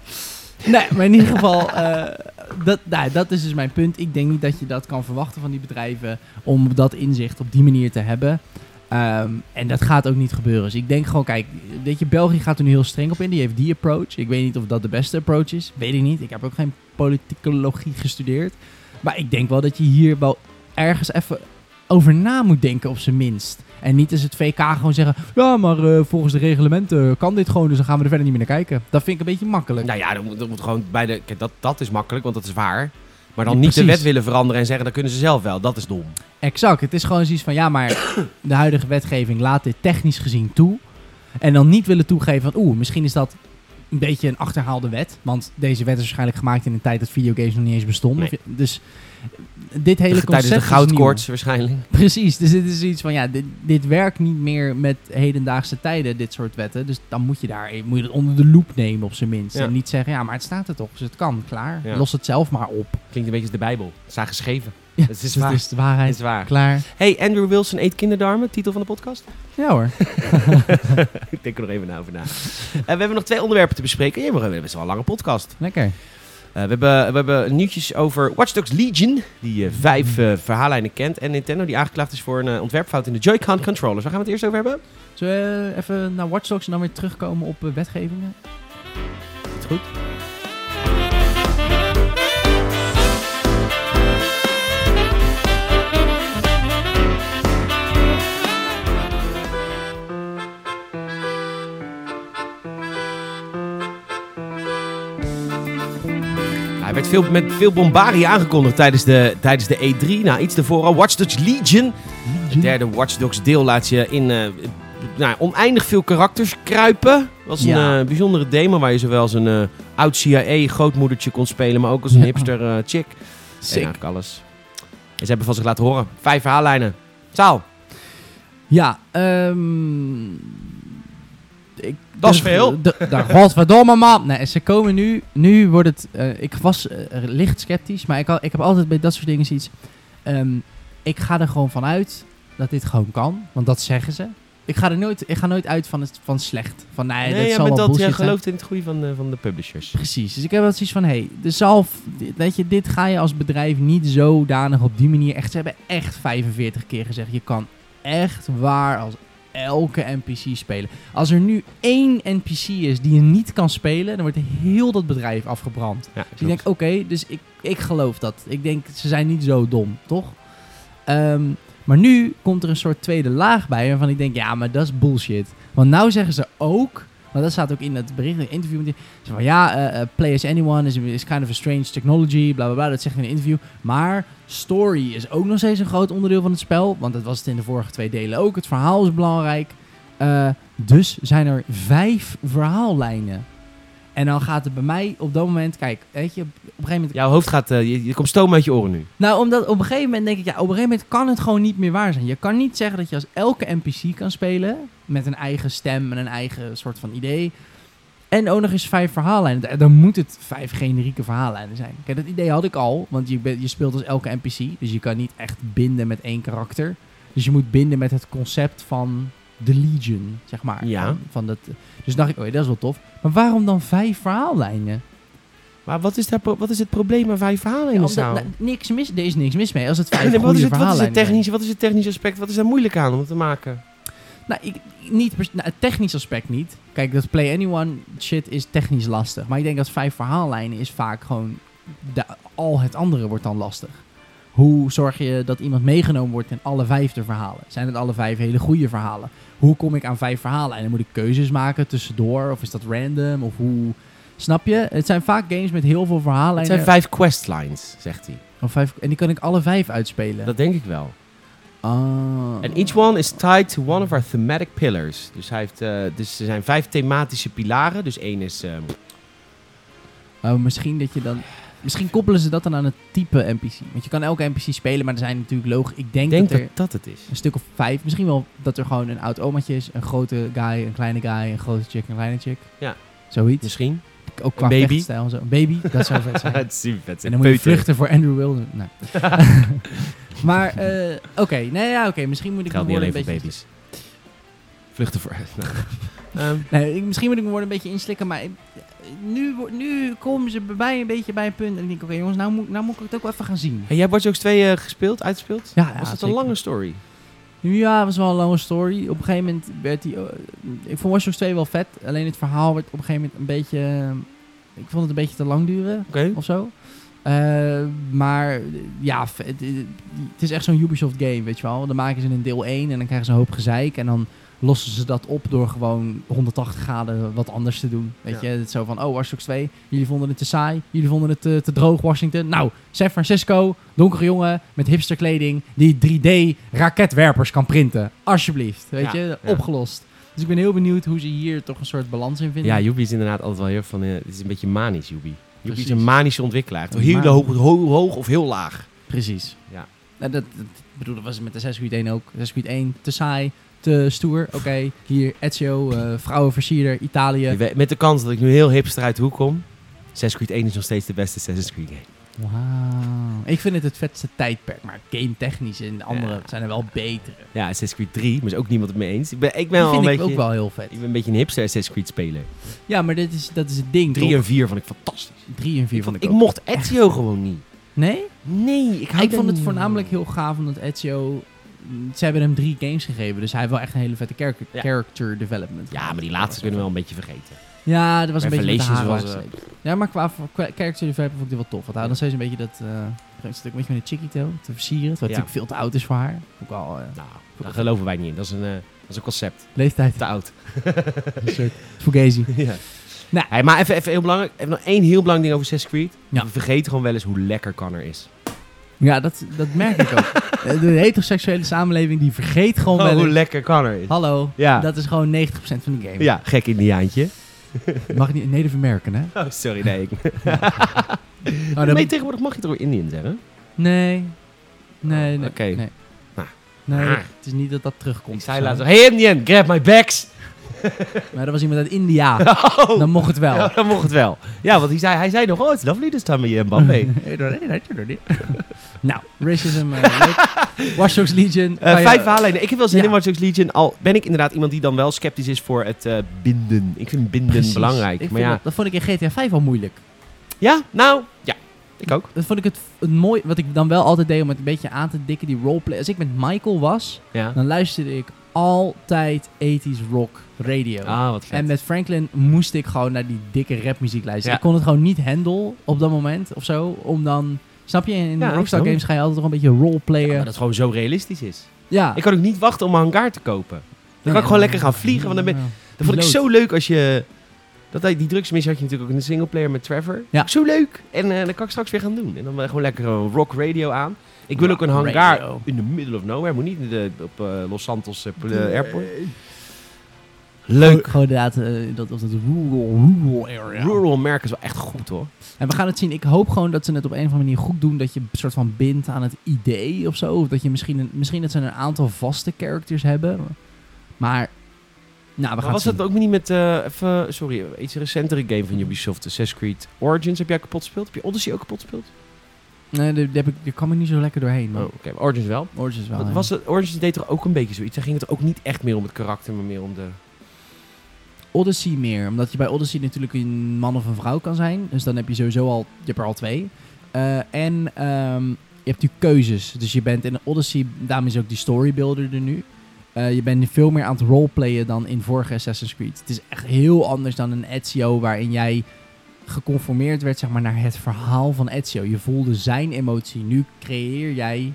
Nee, maar in ieder geval, eh, dat, nou, dat is dus mijn punt. Ik denk niet dat je dat kan verwachten van die bedrijven om dat inzicht op die manier te hebben. Ehm, en dat gaat ook niet gebeuren. Dus ik denk gewoon, kijk, weet je, België gaat er nu heel streng op in. Die heeft die approach. Ik weet niet of dat de beste approach is. Weet ik niet. Ik heb ook geen politicologie gestudeerd. Maar ik denk wel dat je hier wel ergens even over na moet denken, op zijn minst. En niet als het VK gewoon zeggen, ja, maar eh, volgens de reglementen kan dit gewoon, dus dan gaan we er verder niet meer naar kijken. Dat vind ik een beetje makkelijk. Nou ja, dan moet, gewoon bij de. Kijk, dat, dat is makkelijk, want dat is waar. Maar dan Ja, niet de wet willen veranderen en zeggen dat kunnen ze zelf wel. Dat is dom. Exact. Het is gewoon zoiets van, ja, maar de huidige wetgeving laat dit technisch gezien toe. En dan niet willen toegeven van, oeh, misschien is dat een beetje een achterhaalde wet. Want deze wet is waarschijnlijk gemaakt in een tijd dat videogames nog niet eens bestonden. Nee. Dus dit hele concept Tijdens de goudkoorts waarschijnlijk. Precies. Dus dit is iets van, ja, dit, dit werkt niet meer met hedendaagse tijden, dit soort wetten. Dus dan moet je daar moet je het onder de loep nemen op zijn minst. Ja. En niet zeggen, ja, maar het staat er toch, dus het kan, klaar. Ja. Los het zelf maar op. Klinkt een beetje als de Bijbel. Het is daar geschreven. Ja, Het is waar. het is de Het waarheid. is waar. Klaar. Hey, Andrew Wilson eet kinderdarmen. Titel van de podcast. Ja hoor. Ik denk er nog even over na. Eh, we hebben nog twee onderwerpen te bespreken. We hebben best wel een lange podcast. Lekker. Eh, we, hebben, we hebben nieuwtjes over Watch Dogs Legion, die eh, vijf eh, verhaallijnen kent. En Nintendo, die aangeklaagd is voor een ontwerpfout in de Joy-Con controllers. Waar gaan we het eerst over hebben? Zullen we even naar Watch Dogs en dan weer terugkomen op wetgevingen? Is goed. Veel, met veel bombardie aangekondigd tijdens de, tijdens de E3. Nou, iets ervoor al. Watch Dogs Legion. Het derde Watch Dogs deel laat je in eh, nou, oneindig veel karakters kruipen. was een eh, bijzondere demo waar je zowel als een eh, oud CIA-grootmoedertje kon spelen, maar ook als een hipster chick. En Sick. eigenlijk alles. En ze hebben van zich laten horen. Vijf verhaallijnen. Zaal. Ja, ehm... ik, Dat is de- veel. Godverdomme man. Nee, ze komen nu... Nu wordt het... eh, ik was eh, licht sceptisch, maar ik, al, ik heb altijd bij dat soort dingen zoiets... ehm, ik ga er gewoon vanuit dat dit gewoon kan. Want dat zeggen ze. Ik ga er nooit, ik ga nooit uit van, het, van slecht. Van nee, Nee, dat zal wel dat jij gelooft in het goede van, de- van de publishers. Precies. Dus ik heb wel zoiets van, hé, hey, de zalf, weet je, dit ga je als bedrijf niet zodanig op die manier echt. Ze hebben echt 45 keer gezegd, je kan echt waar als elke NPC spelen. Als er nu één NPC is die je niet kan spelen, dan wordt heel dat bedrijf afgebrand. Ja, Dus ik denk, oké, dus ik, ik geloof dat. Ik denk, ze zijn niet zo dom, toch? Ehm, maar nu komt er een soort tweede laag bij waarvan ik denk, ja, maar dat is bullshit. Want nou zeggen ze ook, want dat staat ook in het bericht, in het interview met ze van ja, eh, eh, play as anyone is, kind of a strange technology, bla bla bla, dat zeggen we in een interview. Maar story is ook nog steeds een groot onderdeel van het spel, want dat was het in de vorige twee delen ook. Het verhaal is belangrijk. Eh, dus zijn er vijf verhaallijnen. En dan gaat het bij mij op dat moment, kijk, weet je, op een gegeven moment Jouw hoofd gaat, eh, je, je komt stoom uit je oren nu. nou, omdat op een gegeven moment denk ik, ja, op een gegeven moment kan het gewoon niet meer waar zijn. Je kan niet zeggen dat je als elke NPC kan spelen met een eigen stem en een eigen soort van idee. En ook nog eens vijf verhaallijnen. Da- Dan moet het vijf generieke verhaallijnen zijn. Kijk, dat idee had ik al, want je, je speelt als elke NPC. Dus je kan niet echt binden met één karakter. Dus je moet binden met het concept van de Legion, zeg maar. Ja. Van, van dat, dus dacht ik, oh ja, dat is wel tof. Maar waarom dan vijf verhaallijnen? Maar wat is, wat is het probleem met vijf verhalen in de zaal? nou, niks mis, er is niks mis mee. Als het vijf Nee, wat, is het, wat, is het verhaallijnen zijn. technisch, wat is het technisch aspect? Wat is daar moeilijk aan om te maken? Nou, ik, niet, nou, het technisch aspect niet. Kijk, dat Play Anyone shit is technisch lastig. Maar ik denk dat vijf verhaallijnen is vaak gewoon... De, al het andere wordt dan lastig. Hoe zorg je dat iemand meegenomen wordt in alle vijf de verhalen? Zijn het alle vijf hele goede verhalen? Hoe kom ik aan vijf verhaallijnen? Moet ik keuzes maken tussendoor? Of is dat random? Of hoe... Snap je? Het zijn vaak games met heel veel Het verhaallijnen. zijn vijf questlines, zegt hij. Of vijf, en die kan ik alle vijf uitspelen. Dat denk ik wel. Ah. En each one is tied to one of our thematic pillars. Dus, hij heeft, eh, dus er zijn vijf thematische pilaren. Dus één is... ehm, Oh, misschien dat je dan. Misschien koppelen ze dat dan aan het type NPC. Want je kan elke NPC spelen, maar er zijn natuurlijk logisch. Ik denk, denk dat dat er dat het is. een stuk of vijf. Misschien wel dat er gewoon een oud omaatje is. Een grote guy, een kleine guy, een grote chick, een kleine chick. Ja. Zoiets. Misschien. Ook qua baby. vechtstijl en zo. Een baby, dat zou vet zijn. Het is super vet. en dan moet je vluchten voor Andrew Wilson. Nee. maar, eh, oké. Nee, ja, oké. Misschien moet ik Geldt niet alleen een voor beetje... baby's. Vluchten voor... Nou, Nee, misschien moet ik me een beetje inslikken, maar nu, nu komen ze bij mij een beetje bij een punt. En ik denk, oké jongens, nou moet, nou moet ik het ook wel even gaan zien. en jij hebt Watch Dogs 2 eh, gespeeld, uitgespeeld? Ja, ja, Was het een lange story? Ja, het was wel een lange story. Op een gegeven moment werd die... eh, ik vond Watch Dogs 2 wel vet. Alleen het verhaal werd op een gegeven moment een beetje... eh, ik vond het een beetje te lang duren Oké. of zo. Maar ja, het, het is echt zo'n Ubisoft game, weet je wel. Dan maken ze een deel 1 en dan krijgen ze een hoop gezeik. En dan lossen ze dat op door gewoon 180 graden wat anders te doen. Weet Ja. je, het is zo van, oh, Watch Dogs 2, jullie vonden het te saai. Jullie vonden het te, te droog, Washington. Nou, San Francisco, donkere jongen met hipsterkleding die 3D-raketwerpers kan printen. Alsjeblieft, weet Ja, je, ja. opgelost. Dus ik ben heel benieuwd hoe ze hier toch een soort balans in vinden. Ja, Yubi is inderdaad altijd wel heel van... eh, het is een beetje manisch, Yubi. Yubi is een manische ontwikkelaar. Een Heel hoog, ho- hoog of heel laag. Precies. Ja. Nou, dat, dat, bedoel, dat was het met de Assassin's Creed 1 ook. Assassin's Creed 1, te saai, te stoer. Oké, hier Ezio, eh vrouwenversierder, Italië. Met de kans dat ik nu heel hipster uit de hoek kom. Assassin's Creed 1 is nog steeds de beste Assassin's Creed game. Wauw. Ik vind het het vetste tijdperk, maar game technisch en de andere Ja. zijn er wel betere. Ja, Assassin's Creed 3, maar is ook niemand het mee eens. Ik ben, ik ben Die wel vind een ik beetje... ook wel heel vet. Ik ben een beetje een hipster Assassin's Creed speler. Ja, maar dit is, dat is het ding, 3 toch? en 4 vond ik fantastisch. 3 en 4 Ik, vond ik ik ook. mocht Ezio gewoon niet. Nee? Nee, ik, hou Ik vond het voornamelijk heel gaaf omdat Ezio... Ze hebben hem drie games gegeven, dus hij heeft wel echt een hele vette character, Ja. character development. Ja, maar die laatste kunnen we wel een beetje vergeten. Ja, dat was een beetje met de was, uitgesteken. Ja, maar qua, qua character development vond ik dit wel tof. Want hij had nog steeds een beetje dat... eh een stuk een beetje met een Chiquito te versieren. Het Ja. natuurlijk veel te oud is voor haar. Ook al eh, Nou, daar geloven wij niet in. Dat is een, eh, dat is een concept. leeftijd. Te oud. een soort fugazi. ja. Nou. Hey, maar even, even heel belangrijk. Even nog één heel belangrijk ding over Assassin's Creed. Ja. We vergeten gewoon wel eens hoe lekker Connor is. Ja, dat, dat merk ik ook. Eh, De heteroseksuele samenleving die vergeet gewoon Oh, wel hoe lekker Connor is. Hallo, Ja. dat is gewoon 90% van de game. Ja, gek indiaantje. Mag ik niet Native American, hè? Oh, sorry, nee. Ik... Oh, nee, tegenwoordig mag je toch weer Indian zeggen? Nee. Nee, nee. Oké. Nee. Nou. Nee, Ah. het is niet dat dat terugkomt. Ik zei laatst, hey Indian, grab my bags. Maar dat was iemand uit India. Oh, Dan mocht het wel. Ja, dan mocht het wel. Ja, want hij zei, hij zei nog, oh, it's lovely this time in Bombay. nou, racism, leuk. Watch Dogs Legion. Eh, je- vijf verhaallijnen. Ik heb wel zin Ja. in Watch Dogs Legion. Al ben ik inderdaad iemand die dan wel sceptisch is voor het eh, binden. Ik vind binden Precies. belangrijk. Ik maar ja. dat, dat vond ik in GTA 5 al moeilijk. Ja, nou, ja. Ik ook. Dat vond ik het, het mooi, wat ik dan wel altijd deed om het een beetje aan te dikken, die roleplay. Als ik met Michael was, Ja. dan luisterde ik altijd 80s rock radio. Ah, wat vet. En met Franklin moest ik gewoon naar die dikke rapmuziek luisteren. Ja. Ik kon het gewoon niet handle op dat moment of zo. Om dan, snap je, in Ja, Rockstar games ga je altijd nog een beetje roleplayen. Ja, Ja, dat het gewoon zo realistisch is. Ik kan ook niet wachten om een hangar te kopen. Dan kan Ja. ik gewoon lekker gaan vliegen. Want dan ben, Ja. dat vond ik zo leuk als je... Dat, die drugsmissie had je natuurlijk ook in de singleplayer met Trevor. Ja. Zo leuk. En eh dat kan ik straks weer gaan doen. En dan gewoon lekker een rock radio aan. Ik wil ook een hangar radio. in the middle of nowhere. Moet niet in de, op eh, Los Santos eh, eh, airport. Leuk. Gewoon inderdaad, dat, of dat rural, rural area. Rural merken is wel echt goed hoor. En we gaan het zien. Ik hoop gewoon dat ze het op een of andere manier goed doen. Dat je een soort van bindt aan het idee of zo. Of dat je misschien, een, misschien dat ze een aantal vaste characters hebben. Maar, nou, we Maar gaan was het dat ook niet met, eh, even, sorry, iets recentere game van Ubisoft, Assassin's Creed Origins. Heb jij kapot gespeeld? Heb je Odyssey ook kapot gespeeld? Nee, daar, heb ik, daar kwam ik niet zo lekker doorheen. Oh, Man. oké. maar Origins wel. Origins wel. Ja. was het? Origins deed toch ook een beetje zoiets? Daar ging het ook niet echt meer om het karakter, maar meer om de... Odyssey meer. Omdat je bij Odyssey natuurlijk een man of een vrouw kan zijn. Dus dan heb je sowieso al, je hebt er al twee. Eh, en ehm, je hebt natuurlijk keuzes. Dus je bent in Odyssey, daarom is ook die storybuilder er nu. Eh, je bent veel meer aan het roleplayen dan in vorige Assassin's Creed. Het is echt heel anders dan een Ezio waarin jij geconformeerd werd zeg maar, naar het verhaal van Ezio. Je voelde zijn emotie. Nu creëer jij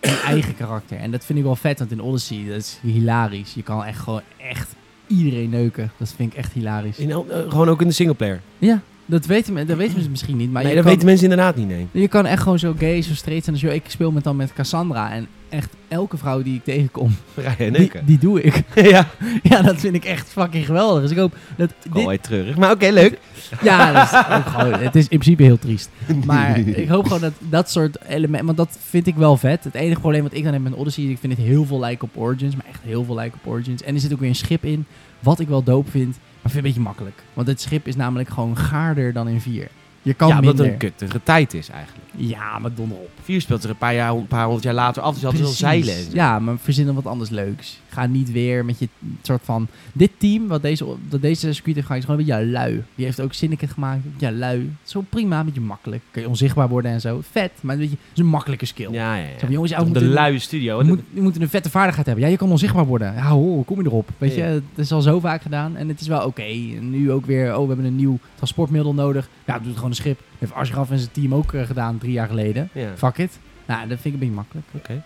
een eigen karakter. En dat vind ik wel vet, want in Odyssey, dat is hilarisch. Je kan echt gewoon echt iedereen neuken. Dat vind ik echt hilarisch. In, eh, gewoon ook in de singleplayer. Ja, dat weten, men- dat weten ze misschien niet. Maar nee, dat kan, weten mensen inderdaad niet, nee. je kan echt gewoon zo gay, zo straight zijn. Dus joh, ik speel met dan met Cassandra. En echt elke vrouw die ik tegenkom, die, die doe ik. ja, ja, dat vind ik echt fucking geweldig. Dus ik hoop dat dit... treurig. Maar oké, leuk. Ja, dat is ook gewoon, het is in principe heel triest. Maar ik hoop gewoon dat dat soort elementen... Want dat vind ik wel vet. Het enige probleem wat ik dan heb met Odyssey... Ik vind het heel veel lijken op Origins. Maar echt heel veel lijken op Origins. En er zit ook weer een schip in. Wat ik wel dope vind. Maar vind ik een beetje makkelijk. Want het schip is namelijk gewoon gaarder dan in 4. Je kan ja, minder. het een kuttige tijd is eigenlijk. Ja, maar donder op. Vier speelt er een paar, jaar, een paar honderd jaar later af, dus je had wel zeilen. Ja, maar verzin dan wat anders leuks. Ga niet weer met je soort van... Dit team, wat deze, dat deze Creed heeft is gewoon een beetje lui. Die heeft ook Syndicate gemaakt. Ja, lui. Zo prima, een beetje makkelijk. Kun je onzichtbaar worden en zo. Vet, maar een beetje... Het is een makkelijke skill. Ja, ja, ja. Zo jongens, ja, de luie studio. we, moet, een vette vaardigheid hebben. Ja, je kan onzichtbaar worden. Ja, hoe kom je erop? Weet je, Ja. het is al zo vaak gedaan. En het is wel oké. Nu ook weer, oh, we hebben een nieuw transportmiddel nodig. Ja, doe het gewoon een schip. Heeft Ashraf en zijn team ook eh, gedaan drie jaar geleden. Fuck it. Nou, dat vind ik een beetje makkelijk. Oké.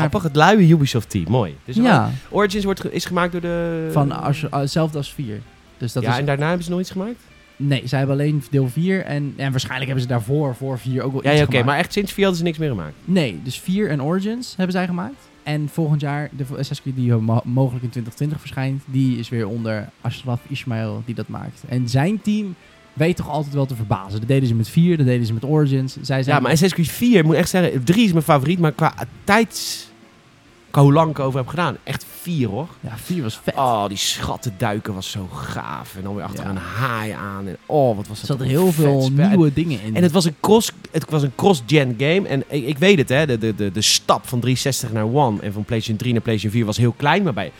Maar Grappig, het luie Ubisoft team. Mooi. Dus ja, Origins wordt ge- is gemaakt door de... van als, uh, hetzelfde als 4. Dus dat ja, is, en daarna hebben ze nog iets gemaakt? nee, zij hebben alleen deel 4 en, en waarschijnlijk hebben ze daarvoor voor 4 ook wel Ja, iets ja oké. maar echt sinds 4 hadden ze niks meer gemaakt. Nee, dus 4 en Origins hebben zij gemaakt. En volgend jaar, de Assassin's Creed die mo- mogelijk in 2020 verschijnt, die is weer onder Ashraf Ismail die dat maakt. En zijn team weet toch altijd wel te verbazen. Dat deden ze met 4, dat deden ze met Origins. Zij zijn Ja, maar Assassin's Creed 4, ik moet echt zeggen, 3 is mijn favoriet, maar qua tijds... Hoe lang ik over heb gedaan, echt 4 hoor. Ja, 4 was vet. Oh, die schatten duiken was zo gaaf. En dan weer achter Ja. een haai aan. En oh, wat was er dat zaten een heel veel spel. nieuwe dingen in. En het was een cross, het was een cross-gen game. En ik, ik weet het, hè, de, de, de, de stap van 360 naar One en van PlayStation 3 naar PlayStation 4 was heel klein. Maar bij,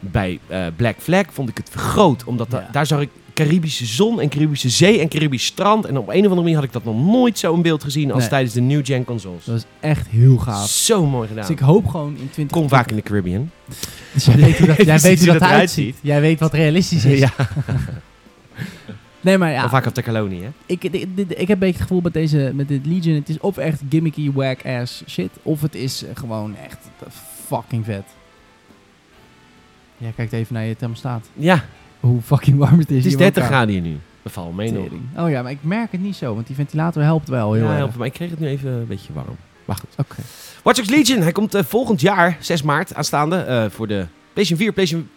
bij eh, Black Flag vond ik het groot. Omdat da- Ja. daar zag ik Caribische zon en Caribische zee en Caribisch strand. En op een of andere manier had ik dat nog nooit zo in beeld gezien als Nee. tijdens de New Gen consoles. dat was echt heel gaaf. Zo mooi gedaan. Dus ik hoop gewoon in 20 Kom vaak in de Caribbean. Dus jij weet hoe dat, jij weet hoe dat dat eruit ziet. Jij weet wat realistisch is. Ja. Nee, maar ja, Of vaak op de kolonie, hè? ik, ik heb een beetje het gevoel met, deze, met dit Legion, het is of echt gimmicky, whack-ass shit, of het is eh, gewoon echt fucking vet. Jij kijkt even naar je thermostaat. Ja. Hoe fucking warm het is. Het is hier 30 elkaar. graden hier nu. Dat valt mee nog. Oh ja, maar ik merk het niet zo, want die ventilator helpt wel heel Ja, helpt, maar ik kreeg het nu even een beetje warm. Maar goed. Oké. Watch Dogs Legion, hij komt eh, volgend jaar, 6 maart, aanstaande, eh, voor de PlayStation 4, PlayStation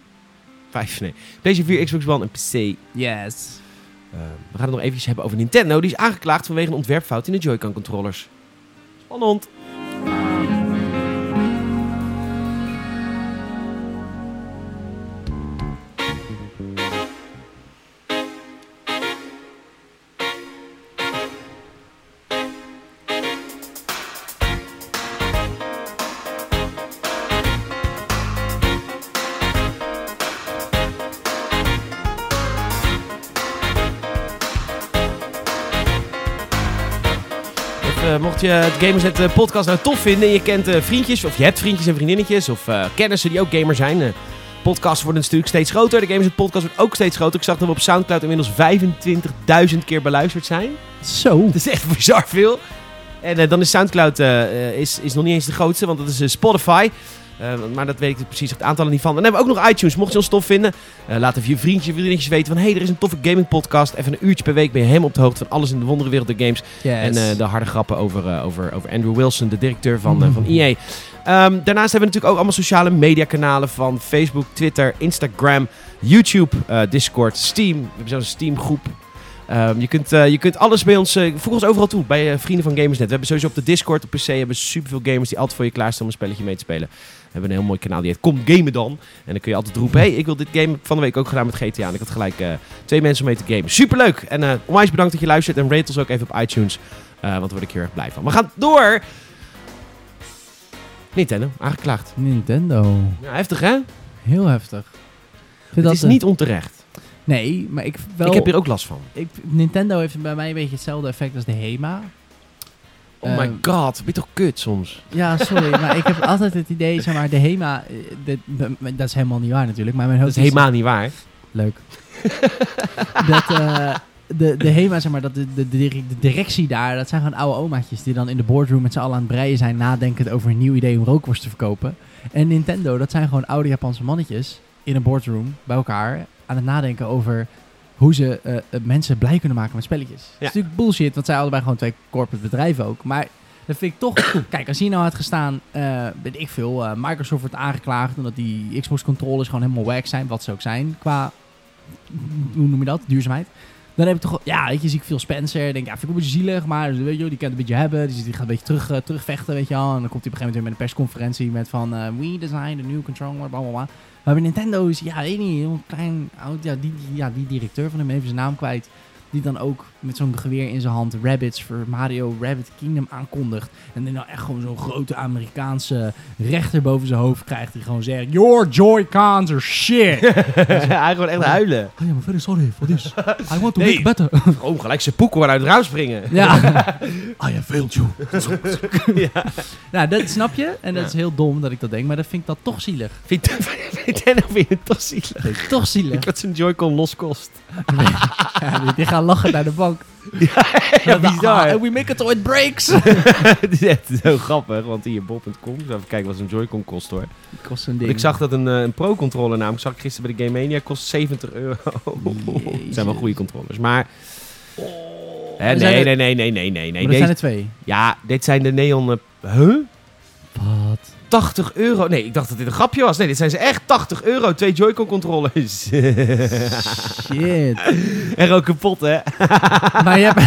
5, nee, PlayStation 4, Xbox One en PC. Yes. Eh, we gaan het nog eventjes hebben over Nintendo. Die is aangeklaagd vanwege een ontwerpfout in de Joy-Con controllers. Spannend. Je het Gamersnet eh, podcast nou tof vinden en je kent eh, vriendjes, of je hebt vriendjes en vriendinnetjes, of eh, kennissen die ook gamer zijn. eh podcasts worden natuurlijk steeds groter. De Gamersnet podcast wordt ook steeds groter. Ik zag dat we op Soundcloud inmiddels 25.000 keer beluisterd zijn. Zo. Dat is echt bizar veel. En dan is Soundcloud is, is nog niet eens de grootste, want dat is Spotify. Eh, maar dat weet ik precies het aantallen niet van. En dan hebben we ook nog iTunes. Mocht je ons tof vinden, eh, laat even je vriendjes en vriendinnetjes weten van... hé, hey, er is een toffe gaming podcast. Even een uurtje per week ben je helemaal op de hoogte van alles in de wondere wereld der games. Yes. En eh, de harde grappen over, over, over Andrew Wilson, de directeur van, eh, van EA. Ehm, daarnaast hebben we natuurlijk ook allemaal sociale mediakanalen van Facebook, Twitter, Instagram, YouTube, Discord, Steam. We hebben zelfs een Steam groep. Ehm, je, kunt, je kunt alles bij ons, eh voeg ons overal toe, bij vrienden van Gamersnet. We hebben sowieso op de Discord, op PC, hebben we superveel gamers die altijd voor je klaarstaan om een spelletje mee te spelen. We hebben een heel mooi kanaal, die heet Kom Gamen Dan. En dan kun je altijd roepen, hey, ik wil dit game van de week ook gedaan met GTA. En ik had gelijk eh, twee mensen om mee te gamen. Superleuk! En eh onwijs bedankt dat je luistert en rate ons ook even op iTunes. eh, want daar word ik heel erg blij van. We gaan door! Nintendo, aangeklaagd. Nintendo. Ja, heftig hè? Heel heftig. Het dat is een- niet onterecht. Nee, maar ik wel... Ik heb hier ook last van. ik, Nintendo heeft bij mij een beetje hetzelfde effect als de HEMA. Oh my Ehm, god, ben je toch kut soms? Ja, sorry, maar ik heb altijd het idee, zeg maar, de HEMA... eh, dit- dat is helemaal niet waar natuurlijk, maar mijn Dat hoofd is helemaal niet waar. Leuk. dat eh, de, de HEMA, zeg maar, dat de, de, de, de directie daar, dat zijn gewoon oude omaatjes die dan in de boardroom met z'n allen aan het breien zijn, nadenkend over een nieuw idee om rookworst te verkopen. En Nintendo, dat zijn gewoon oude Japanse mannetjes in een boardroom bij elkaar aan het nadenken over hoe ze eh, eh, mensen blij kunnen maken met spelletjes. Dat is natuurlijk bullshit, want zij allebei gewoon twee corporate bedrijven ook. Maar dat vind ik toch... Kijk, als hier nou had gestaan, eh weet ik veel, Microsoft wordt aangeklaagd omdat die Xbox controllers gewoon helemaal wack zijn, wat ze ook zijn, qua, hoe noem je dat, duurzaamheid. Dan heb ik toch, ja, weet je, zie ik veel Spencer, denk ja, vind ik een beetje zielig, maar weet je, die kan het een beetje hebben, die, die gaat een beetje terug, eh, terugvechten, weet je wel. En dan komt hij op een gegeven moment weer met een persconferentie met van, eh, we design the new controller, bla bla bla. Maar bij Nintendo is, ja, weet niet, heel klein, oud, ja, die- ja, die directeur van hem, even zijn naam kwijt. Die dan ook met zo'n geweer in zijn hand Rabbits voor Mario Rabbit Kingdom aankondigt. En dan nou echt gewoon zo'n grote Amerikaanse rechter boven zijn hoofd krijgt. Die gewoon zegt, your Joy-Cons are shit. Hij gewoon echt huilen. Oh ja, maar very sorry for this. I want to Nee. make better. Oh, gelijk zijn poeken uit het raam springen. ja. I have failed you. ja. Nou, dat snap je. En dat Ja. is heel dom dat ik dat denk. Maar dat vind ik dat toch zielig. Vind vind je het toch zielig? Ik toch zielig. Dat zijn Joy-Con los kost. Ja, die, die gaan lachen naar de bank. Ja, bizar. And we make it or it breaks. Het is echt zo grappig, want hier bol.com, even kijken wat zo'n Joy-Con kost hoor. kost een Want ding. ik zag dat een, eh, een Pro-controller namelijk, zag ik gisteren bij de Game Mania, kost 70 euro. Het zijn wel goede controllers, maar... Hè, zijn nee, nee, nee, nee, nee, nee, nee. maar zijn er twee. Ja, dit zijn de Neon... eh, huh? Wat? 80 euro. Nee, ik dacht dat dit een grapje was. Nee, dit zijn ze echt 80 euro. Twee Joy-Con controllers. Shit. en ook kapot, hè? maar je hebt,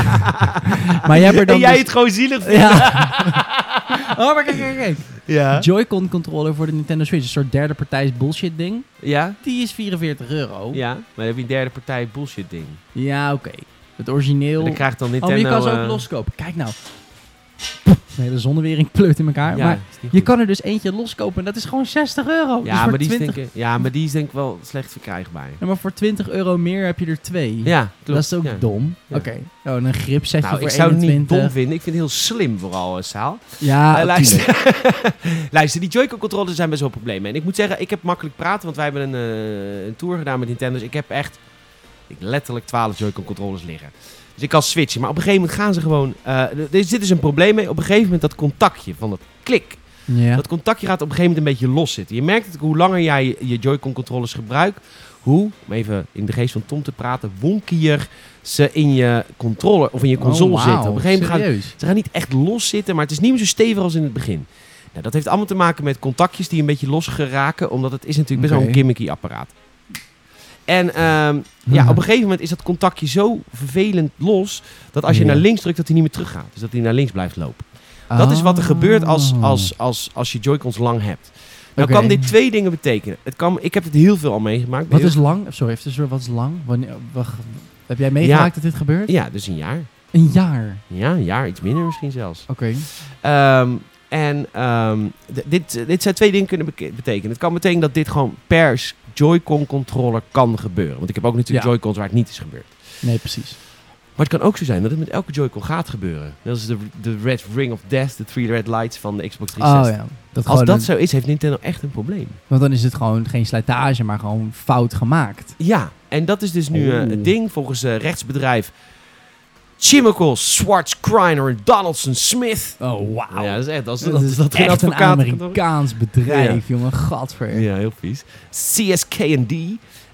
maar je hebt er dan en jij dus- het gewoon zielig vindt. Ja. oh, maar kijk, kijk, kijk. Ja. Joy-Con controller voor de Nintendo Switch. Een soort derde partijs bullshit ding. Ja? Die is 44 euro. Ja. Maar dan heb je een derde partij bullshit ding. Ja, oké. Het origineel. En dan krijgt dan Oh, Nintendo... maar je kan ze ook eh, loskopen. Kijk nou. De hele zonnewering pleurt in elkaar. Ja, maar je kan er dus eentje loskopen. En dat is gewoon 60 euro. Dus Ja, maar die is 20, denk ik, ja, maar die is denk ik wel slecht verkrijgbaar. Ja, maar voor 20 euro meer heb je er twee. Ja, klopt. dat is ook ja. dom. Oké. Oh, en een gripsetje Nou, voor ik zou het niet 21. dom vinden. Ik vind het heel slim vooral, uh, Saal. Ja, Eh, luister. luister. luister, die Joy-Con controllers zijn best wel problemen. En ik moet zeggen, ik heb makkelijk praten, want wij hebben een, eh, een tour gedaan met Nintendo. Dus ik heb echt ik, letterlijk 12 Joy-Con controllers liggen. Dus ik kan switchen. Maar op een gegeven moment gaan ze gewoon... eh, er zit dus een probleem mee. Op een gegeven moment dat contactje van dat klik. Ja. Dat contactje gaat op een gegeven moment een beetje los zitten. Je merkt het hoe langer jij je Joy-Con controllers gebruikt, hoe, om even in de geest van Tom te praten, wonkier ze in je controller of in je console Oh, zitten. Op een gegeven moment gaan ze gaan niet echt los zitten, maar het is niet meer zo stevig als in het begin. Nou, dat heeft allemaal te maken met contactjes die een beetje los geraken, omdat het is natuurlijk best wel een gimmicky apparaat. En ehm, ja, op een gegeven moment is dat contactje zo vervelend los, dat als je Ja. naar links drukt, dat hij niet meer teruggaat. Dus dat hij naar links blijft lopen. Dat is wat er gebeurt als, Oh. als, als, als je Joy-Cons lang hebt. Nou kan dit twee dingen betekenen. Het kan, ik heb het heel veel al meegemaakt. Wat Heel- is lang? Sorry, even tussendoor, wat is lang? Wanneer, wacht, heb jij meegemaakt dat dit gebeurt? Ja, dus een jaar. Een jaar. Ja, een jaar, iets minder misschien zelfs. Oké. Ehm, en ehm, dit, dit zijn twee dingen kunnen betekenen. Het kan betekenen dat dit gewoon per s- Joy-Con controller kan gebeuren. Want ik heb ook natuurlijk Ja. Joy-Cons waar het niet is gebeurd. Nee, precies. Maar het kan ook zo zijn dat het met elke Joy-Con gaat gebeuren. Dat is de, de Red Ring of Death, de Three Red Lights van de Xbox Oh 360. ja. Dat Als dat een- zo is, heeft Nintendo echt een probleem. Want dan is het gewoon geen slijtage, maar gewoon fout gemaakt. Ja, en dat is dus nu eh, Oeh. het ding volgens eh, rechtsbedrijf Chemical, Swartz, Kreiner en Donaldson Smith. Oh, wauw. Ja, dat is echt, dat, dat, is dat echt een Amerikaans bedrijf, jongen. Gadver. Ja, heel vies. CSK&D.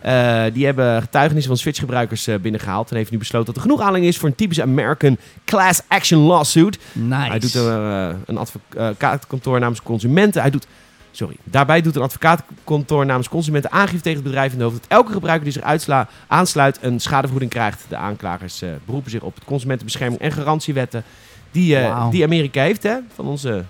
eh, die hebben getuigenissen van Switch-gebruikers eh, binnengehaald. En heeft nu besloten dat er genoeg aanleiding is voor een typische American class action lawsuit. Nice. Hij doet eh, een advocaatkantoor namens consumenten. Hij doet, sorry, daarbij doet een advocaatkantoor namens consumenten aangifte tegen het bedrijf in de hoofd dat elke gebruiker die zich uitsla, aansluit een schadevergoeding krijgt. De aanklagers eh, beroepen zich op het consumentenbescherming en garantiewetten die, eh, die Amerika heeft, hè, van onze.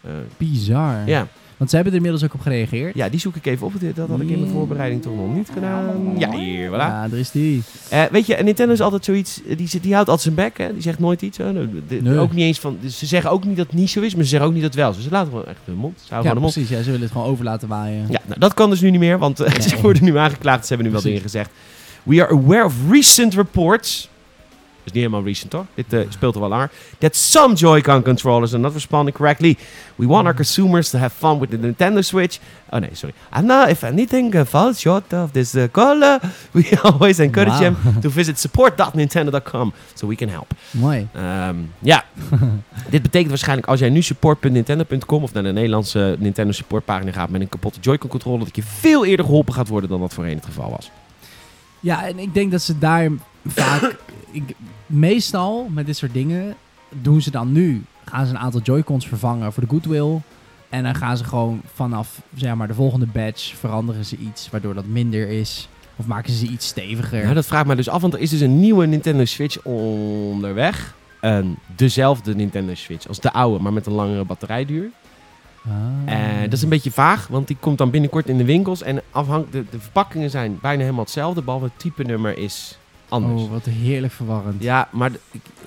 eh, Bizar. ja. Want ze hebben er inmiddels ook op gereageerd. ja, die zoek ik even op. Dat had ik in mijn voorbereiding toch nog niet gedaan. Ja, hier, voilà. Ja, daar is die. Eh, weet je, en Nintendo is altijd zoiets, eh, die, die houdt altijd zijn bek, hè? die zegt nooit iets. Hè? De- de- Nee. Ook niet eens van, dus ze zeggen ook niet dat het niet zo is, maar ze zeggen ook niet dat het wel is. Dus ze laten gewoon echt hun mond. Ze Ja, houden de mond. precies. Ja, ze willen het gewoon over laten waaien. Ja, nou, dat kan dus nu niet meer, want eh, ze worden nu aangeklaagd. Ze hebben nu wel Precies. dingen gezegd. We are aware of recent reports. Is niet helemaal recent hoor. Dit eh, speelt al wel langer. That some Joy-Con controllers are not responding correctly. We want our consumers to have fun with the Nintendo Switch. Oh nee, sorry. And now, if anything uh, falls short of this uh, color, we always encourage them Wauw. to visit support.nintendo.com so we can help. Mooi. Ehm, ja, dit betekent waarschijnlijk als jij nu support.nintendo.com of naar de Nederlandse Nintendo supportpagina gaat met een kapotte Joy-Con controller, dat je veel eerder geholpen gaat worden dan dat voorheen het geval was. Ja, en ik denk dat ze daar vaak... ik, meestal met dit soort dingen doen ze dan nu... gaan ze een aantal Joy-Cons vervangen voor de goodwill. En dan gaan ze gewoon vanaf zeg maar, de volgende batch veranderen ze iets... waardoor dat minder is. Of maken ze iets steviger. Nou, dat vraagt mij dus af, want er is dus een nieuwe Nintendo Switch onderweg. Een, dezelfde Nintendo Switch als de oude, maar met een langere batterijduur. Ah. Eh, dat is een beetje vaag, want die komt dan binnenkort in de winkels. En afhang, de, de verpakkingen zijn bijna helemaal hetzelfde, behalve het type nummer is anders. Oh, wat heerlijk verwarrend. Ja, maar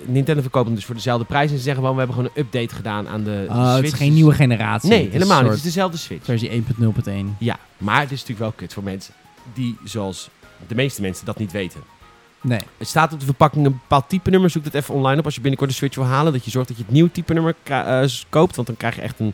Nintendo verkoopt hem dus voor dezelfde prijs. En ze zeggen gewoon, we hebben gewoon een update gedaan aan de, de Oh, het Switch. is geen nieuwe generatie. Nee, helemaal niet. Het is dezelfde Switch. versie 1.0.1. Ja, maar het is natuurlijk wel kut voor mensen die, zoals de meeste mensen, dat niet weten. Nee. Het staat op de verpakking een bepaald type nummer. Zoek het even online op als je binnenkort een Switch wil halen. Dat je zorgt dat je het nieuwe type nummer eh, koopt. Want dan krijg je echt een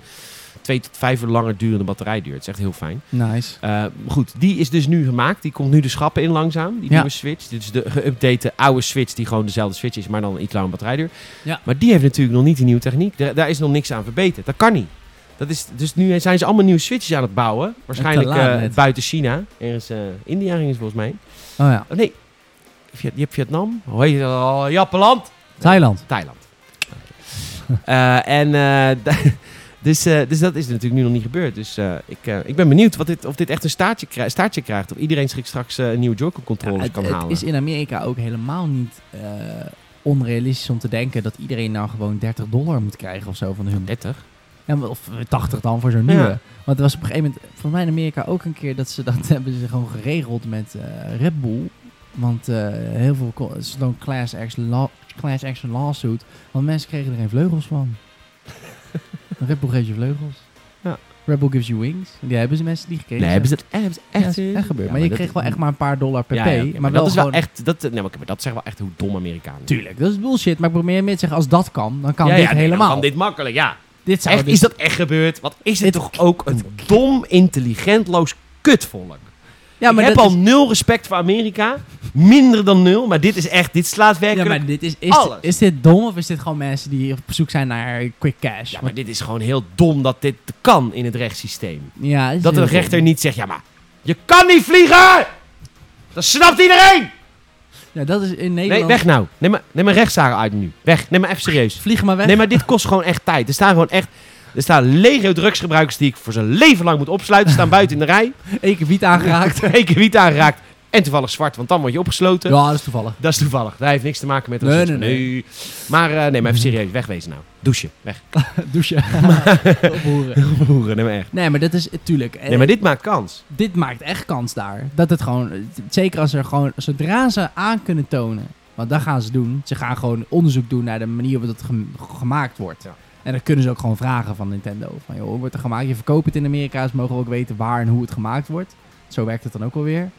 twee tot vijf uur langer durende batterijduur. Het is echt heel fijn. Nice. Eh, goed, die is dus nu gemaakt. Die komt nu de schappen in langzaam. Die Ja. nieuwe Switch. Dit is de geüpdate oude Switch die gewoon dezelfde Switch is, maar dan een iets langer batterijduur. Ja. Maar die heeft natuurlijk nog niet die nieuwe techniek. Daar, daar is nog niks aan verbeterd. Dat kan niet. Dat is, dus nu zijn ze allemaal nieuwe Switches aan het bouwen. Waarschijnlijk eh, buiten China. Ergens eh India ging volgens mij. Oh ja. Oh nee, je hebt Vietnam. Hoe heet het al? Jappenland. Thailand. Thailand. Eh, en eh, da- dus, eh, dus dat is natuurlijk nu nog niet gebeurd. Dus eh, ik, eh, ik ben benieuwd wat dit, of dit echt een staartje, krij- staartje krijgt. Of iedereen zich straks een nieuwe Joy-Con controllers Ja, kan het, halen. het is in Amerika ook helemaal niet onrealistisch om te denken dat iedereen nou gewoon 30 dollar moet krijgen of zo van hun. 30. Ja, of 80 dan voor zo'n nieuwe. Ja. Want er was op een gegeven moment, voor mij in Amerika ook een keer dat ze dat hebben ze gewoon geregeld met Red Bull. Want heel veel zo'n class action, class action lawsuit. Want mensen kregen er geen vleugels van. Red Bull geeft je vleugels. Ja. Red Bull gives you wings. Die hebben ze mensen die gekregen. Nee, hebben ze dat echt, hebben ze Ja, echt, dat is echt gebeurd. Ja, maar je kreeg wel echt maar een paar dollar per Ja, P. ja, maar, maar wel dat is wel echt, dat, nee, maar, dat zeggen wel echt hoe dom Amerikanen. zijn. Tuurlijk, dat is bullshit. Maar ik probeer meer te zeggen, als dat kan, dan kan ja, dit ja, nee, dan helemaal. kan dit makkelijk, ja. dit zou Echt, dus- is dat echt gebeurd? Wat is dit Dit- toch ook een dom, intelligentloos kutvolk? Ja, ik heb al is- nul respect voor Amerika. Minder dan nul. Maar dit is echt, dit slaat Ja, werkelijk... maar dit is, is, alles. is dit dom of is dit gewoon mensen die op zoek zijn naar quick cash? Ja, maar dit is gewoon heel dom dat dit kan in het rechtssysteem. ja, Dat een rechter dom. niet zegt, ja maar Je kan niet vliegen! Dat snapt iedereen! Ja, dat is in Nee, Nederland... weg nou. Neem maar, neem maar rechtszaken uit nu. Weg. Neem maar even serieus. Vlieg maar weg. Nee, maar dit kost gewoon echt tijd. Er staan gewoon echt... Er staan legio drugsgebruikers die ik voor zijn leven lang moet opsluiten. Staan buiten in de rij. Eén keer wiet aangeraakt. Eén keer wiet aangeraakt. En toevallig zwart, want dan word je opgesloten. ja, dat is toevallig. Dat is toevallig. Dat heeft niks te maken met Nee, nee, nee. Maar eh, nee, maar even serieus. Wegwezen nou. Douchen. Weg. Douchen. Ophoeren. Hoeren, nee maar echt. Nee, maar dat is tuurlijk. Nee, maar dit maakt kans. dit maakt echt kans daar. Dat het gewoon, zeker als er gewoon, zodra ze aan kunnen tonen, want dat gaan ze doen. Ze gaan gewoon onderzoek doen naar de manier waarop het gem- gemaakt wordt. Ja. En dan kunnen ze ook gewoon vragen van Nintendo. Van joh, wordt het gemaakt? Je verkoopt het in Amerika, ze mogen ook weten waar en hoe het gemaakt wordt. Zo werkt het dan ook alweer.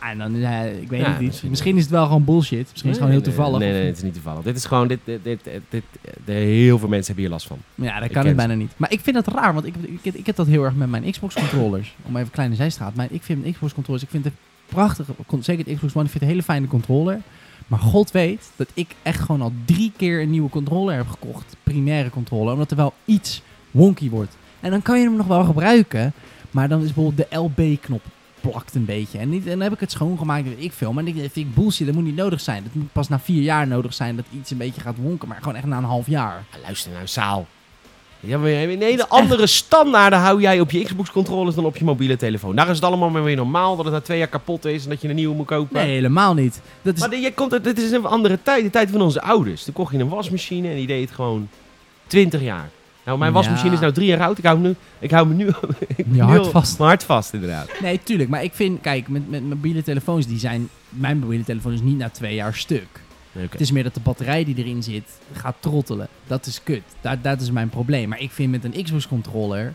Ja, en dan, eh, ik weet Ja, het niet. misschien- Misschien is het wel gewoon bullshit. Misschien is het gewoon heel toevallig. Nee, nee, het is niet toevallig. Dit is gewoon... Dit, dit, dit, dit, dit- de- heel veel mensen hebben hier last van. Ja, dat kan ken het bijna niet. Maar ik vind dat raar, want ik, ik, ik heb dat heel erg met mijn Xbox controllers. Om even een kleine zijstraat. Maar ik vind mijn Xbox controllers, ik vind het prachtige, con- zeker de Xbox One, ik vind het een hele fijne controller. Maar God weet dat ik echt gewoon al drie keer een nieuwe controller heb gekocht. Primaire controller, omdat er wel iets wonky wordt. En dan kan je hem nog wel gebruiken, maar dan is bijvoorbeeld de LB-knop plakt een beetje. En, niet, en dan heb ik het schoongemaakt, weet ik veel. Maar ik vind ik bullshit, dat moet niet nodig zijn. Dat moet pas na vier jaar nodig zijn dat iets een beetje gaat wonken. Maar gewoon echt na een half jaar. Ah, luister nou, Saal. Ja, maar in hele andere standaarden hou jij op je Xbox-controllers dan op je mobiele telefoon. Daar is het allemaal maar weer normaal dat het na twee jaar kapot is en dat je een nieuwe moet kopen. Nee, helemaal niet. Dat is, Maar dit- je komt, dit is een andere tijd, de tijd van onze ouders. Toen kocht je een wasmachine en die deed het gewoon 20 jaar. Nou, mijn Ja. wasmachine is nou drie jaar oud. Ik hou me nu, ik hou me nu, ik nu- vast. hart vast, inderdaad. Nee, tuurlijk. Maar ik vind, kijk, met, met mobiele telefoons, die zijn... Mijn mobiele telefoon is niet na twee jaar stuk. Het is meer dat de batterij die erin zit, gaat trottelen. Dat is kut. Dat, dat is mijn probleem. Maar ik vind met een Xbox controller...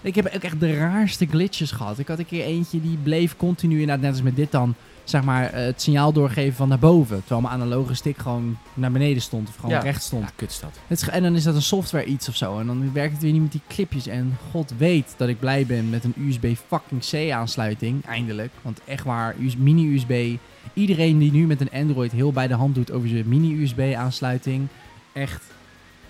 Ik heb ook echt de raarste glitches gehad. Ik had een keer eentje die bleef continu, inderdaad net als met dit dan... Zeg maar, eh, het signaal doorgeven van naar boven. Terwijl mijn analoge stick gewoon naar beneden stond. Of gewoon Ja. rechts stond. Ja, kut is dat. Het is- en dan is dat een software iets of zo. En dan werkt het weer niet met die clipjes. En god weet dat ik blij ben met een USB fucking C aansluiting. Eindelijk. Want echt waar, US mini USB. Iedereen die nu met een Android heel bij de hand doet over zijn mini USB aansluiting. Echt,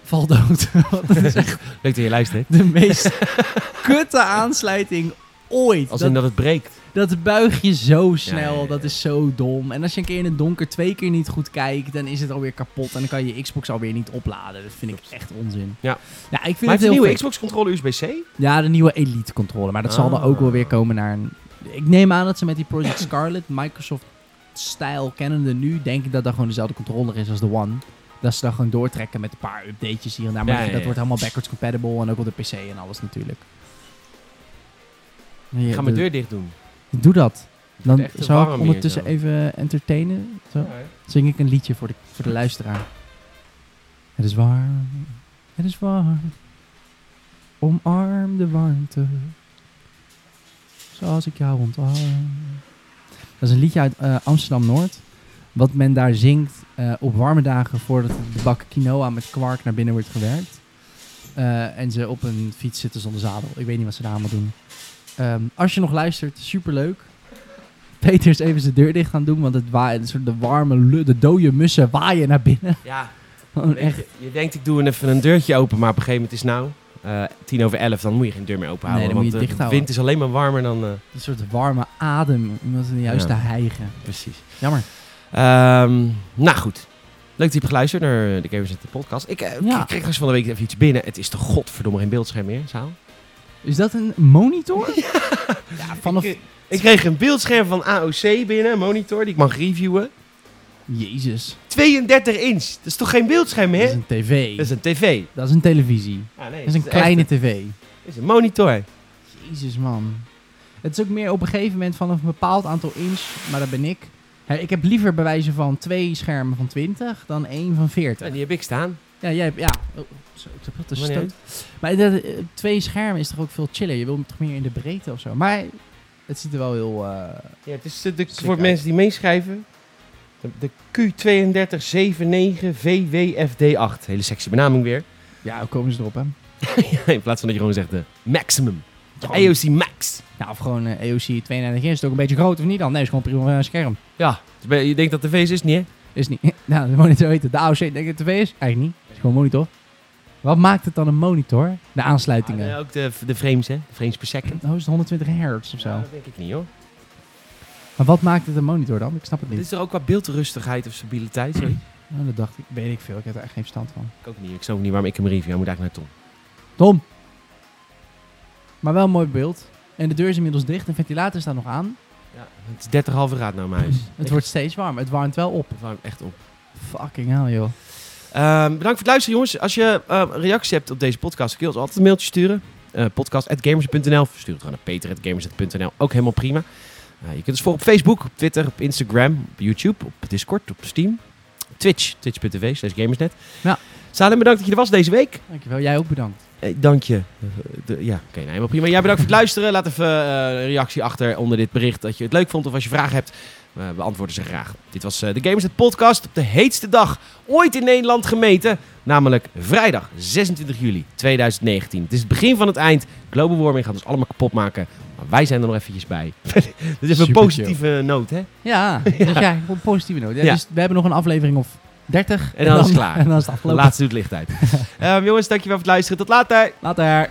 val dood. Want dat is echt Leuk dat je luistert. de meest kutte aansluiting ooit. Als Dat, in dat het breekt. Dat buig je zo snel, ja, ja. dat is zo dom. En als je een keer in het donker twee keer niet goed kijkt, dan is het alweer kapot. En dan kan je Xbox alweer niet opladen. Dat vind ik echt onzin. Ja. ja ik vind Maar het heel nieuwe. Xbox-controller USB-C? Ja, de nieuwe Elite controller. Maar dat zal dan Ah. ook wel weer komen naar een... Ik neem aan dat ze met die Project Scarlet, Microsoft-stijl kennende nu, denk ik dat dat gewoon dezelfde controller is als de One. Dat ze dan gewoon doortrekken met een paar updatejes hier en daar. Maar Ja, ja, dat wordt helemaal backwards compatible en ook op de PC en alles natuurlijk. Ik ga mijn de- deur dicht doen. Doe dat. Dan zou ik hier ondertussen even entertainen. Zo. Zing ik een liedje voor de, voor de luisteraar. Het is warm, het is warm. Omarm de warmte. Zoals ik jou ontarm. Dat is een liedje uit eh, Amsterdam-Noord. Wat men daar zingt eh, op warme dagen voordat de bak quinoa met kwark naar binnen wordt gewerkt. Eh, en ze op een fiets zitten zonder zadel. Ik weet niet wat ze daar allemaal doen. Ehm, als je nog luistert, superleuk. Peter is even zijn deur dicht gaan doen, want het soort de warme, de dode mussen waaien naar binnen. Ja, Gewoon echt. Je, je denkt ik doe even een deurtje open, maar op een gegeven moment is het nou eh, tien over elf, dan moet je geen deur meer open houden. Nee, dan moet je want dicht de houden. wind is alleen maar warmer dan... eh, Een soort warme adem. In de juiste Ja. hijgen. precies. Jammer. Ehm, nou goed. Leuk dat je hebt geluisterd naar de Gamers de podcast. Ik, eh, Ja. ik kreeg straks van de week even iets binnen. Het is toch godverdomme geen beeldscherm meer, Saal? Is dat een monitor? ja, vanaf... Ik, ik kreeg een beeldscherm van AOC binnen, een monitor, die ik mag reviewen. Jezus. 32 inch. Dat is toch geen beeldscherm Dat meer? is een tv. Dat is een tv. Dat is een televisie. Ah, nee, Dat is een kleine tv. Dat is een monitor. Jezus, man. Het is ook meer op een gegeven moment vanaf een bepaald aantal inch, maar dat ben ik. Ik heb liever bij wijze van twee schermen van 20 dan één van 40. Ja, die heb ik staan. Ja, jij hebt, ja. Oh, zo, wat een stoot. Maar dat, eh, twee schermen is toch ook veel chiller. Je wil toch meer in de breedte of zo. Maar het ziet er wel heel... eh, Ja, het is de, de- voor uit. mensen die meeschrijven. De, de Q3279VWFD8. Hele sexy benaming weer. ja, hoe komen ze erop, hè? In plaats van dat je gewoon zegt de maximum. De AOC Max. Nou, of gewoon eh, EOC 32 inch. Is het ook een beetje groot of niet dan? Nee, is gewoon prima een scherm. Ja, je denkt dat de VS is niet, hè? Is niet. nou, de monitor heet het. De AOC denk ik dat het tv is. Eigenlijk niet. Het is gewoon monitor. Wat maakt het dan een monitor? De aansluitingen. Ah, ook de, de frames, hè? De frames per second. Oh, is het 120 hertz of zo? Ja, dat denk ik niet, hoor. Maar wat maakt het een monitor dan? Ik snap het Dit niet. is er ook qua beeldrustigheid of stabiliteit, sorry. Oh, dat dacht ik. Weet ik veel. Ik heb er echt geen verstand van. Ik ook niet. Ik snap ook niet waarom ik hem review. Hij moet eigenlijk naar Tom. Tom. Maar wel een mooi beeld. En de deur is inmiddels dicht en ventilator staat nog aan. Ja, het is 30,5 graden naar mijn huis. Het Echt, wordt steeds warmer. Het warmt wel op. Het warmt echt op. Fucking hell, joh. Ehm, bedankt voor het luisteren, jongens. Als je uh, reacties hebt op deze podcast, kun je ons altijd een mailtje sturen. Uh, podcast.gamers.nl. Stuur het gewoon naar peter.gamers.nl. Ook helemaal prima. Uh, je kunt ons volgen op Facebook, op Twitter, op Instagram, op YouTube, op Discord, op Steam. Twitch, twitch.tv slash gamersnet. Ja. Salem, bedankt dat je er was deze week. Dankjewel. Jij ook bedankt. Eh, dank je. De, ja, oké, okay, nou, helemaal prima. Jij bedankt voor het luisteren. Laat even een reactie achter onder dit bericht dat je het leuk vond. Of als je vragen hebt, we beantwoorden ze graag. Dit was uh, de Gamersnet podcast op de heetste dag ooit in Nederland gemeten. Namelijk vrijdag 26 juli 2019. Het is het begin van het eind. Global warming gaat ons allemaal kapot maken. Maar wij zijn er nog eventjes bij. Dit is een positieve noot, hè? Ja, ja. Dus een positieve noot. Ja, ja. Dus we hebben nog een aflevering of 30. En dan, en dan is het klaar. En dan is het afgelopen. Laatste doet licht uit. um, jongens, dankjewel voor het luisteren. Tot later. Later.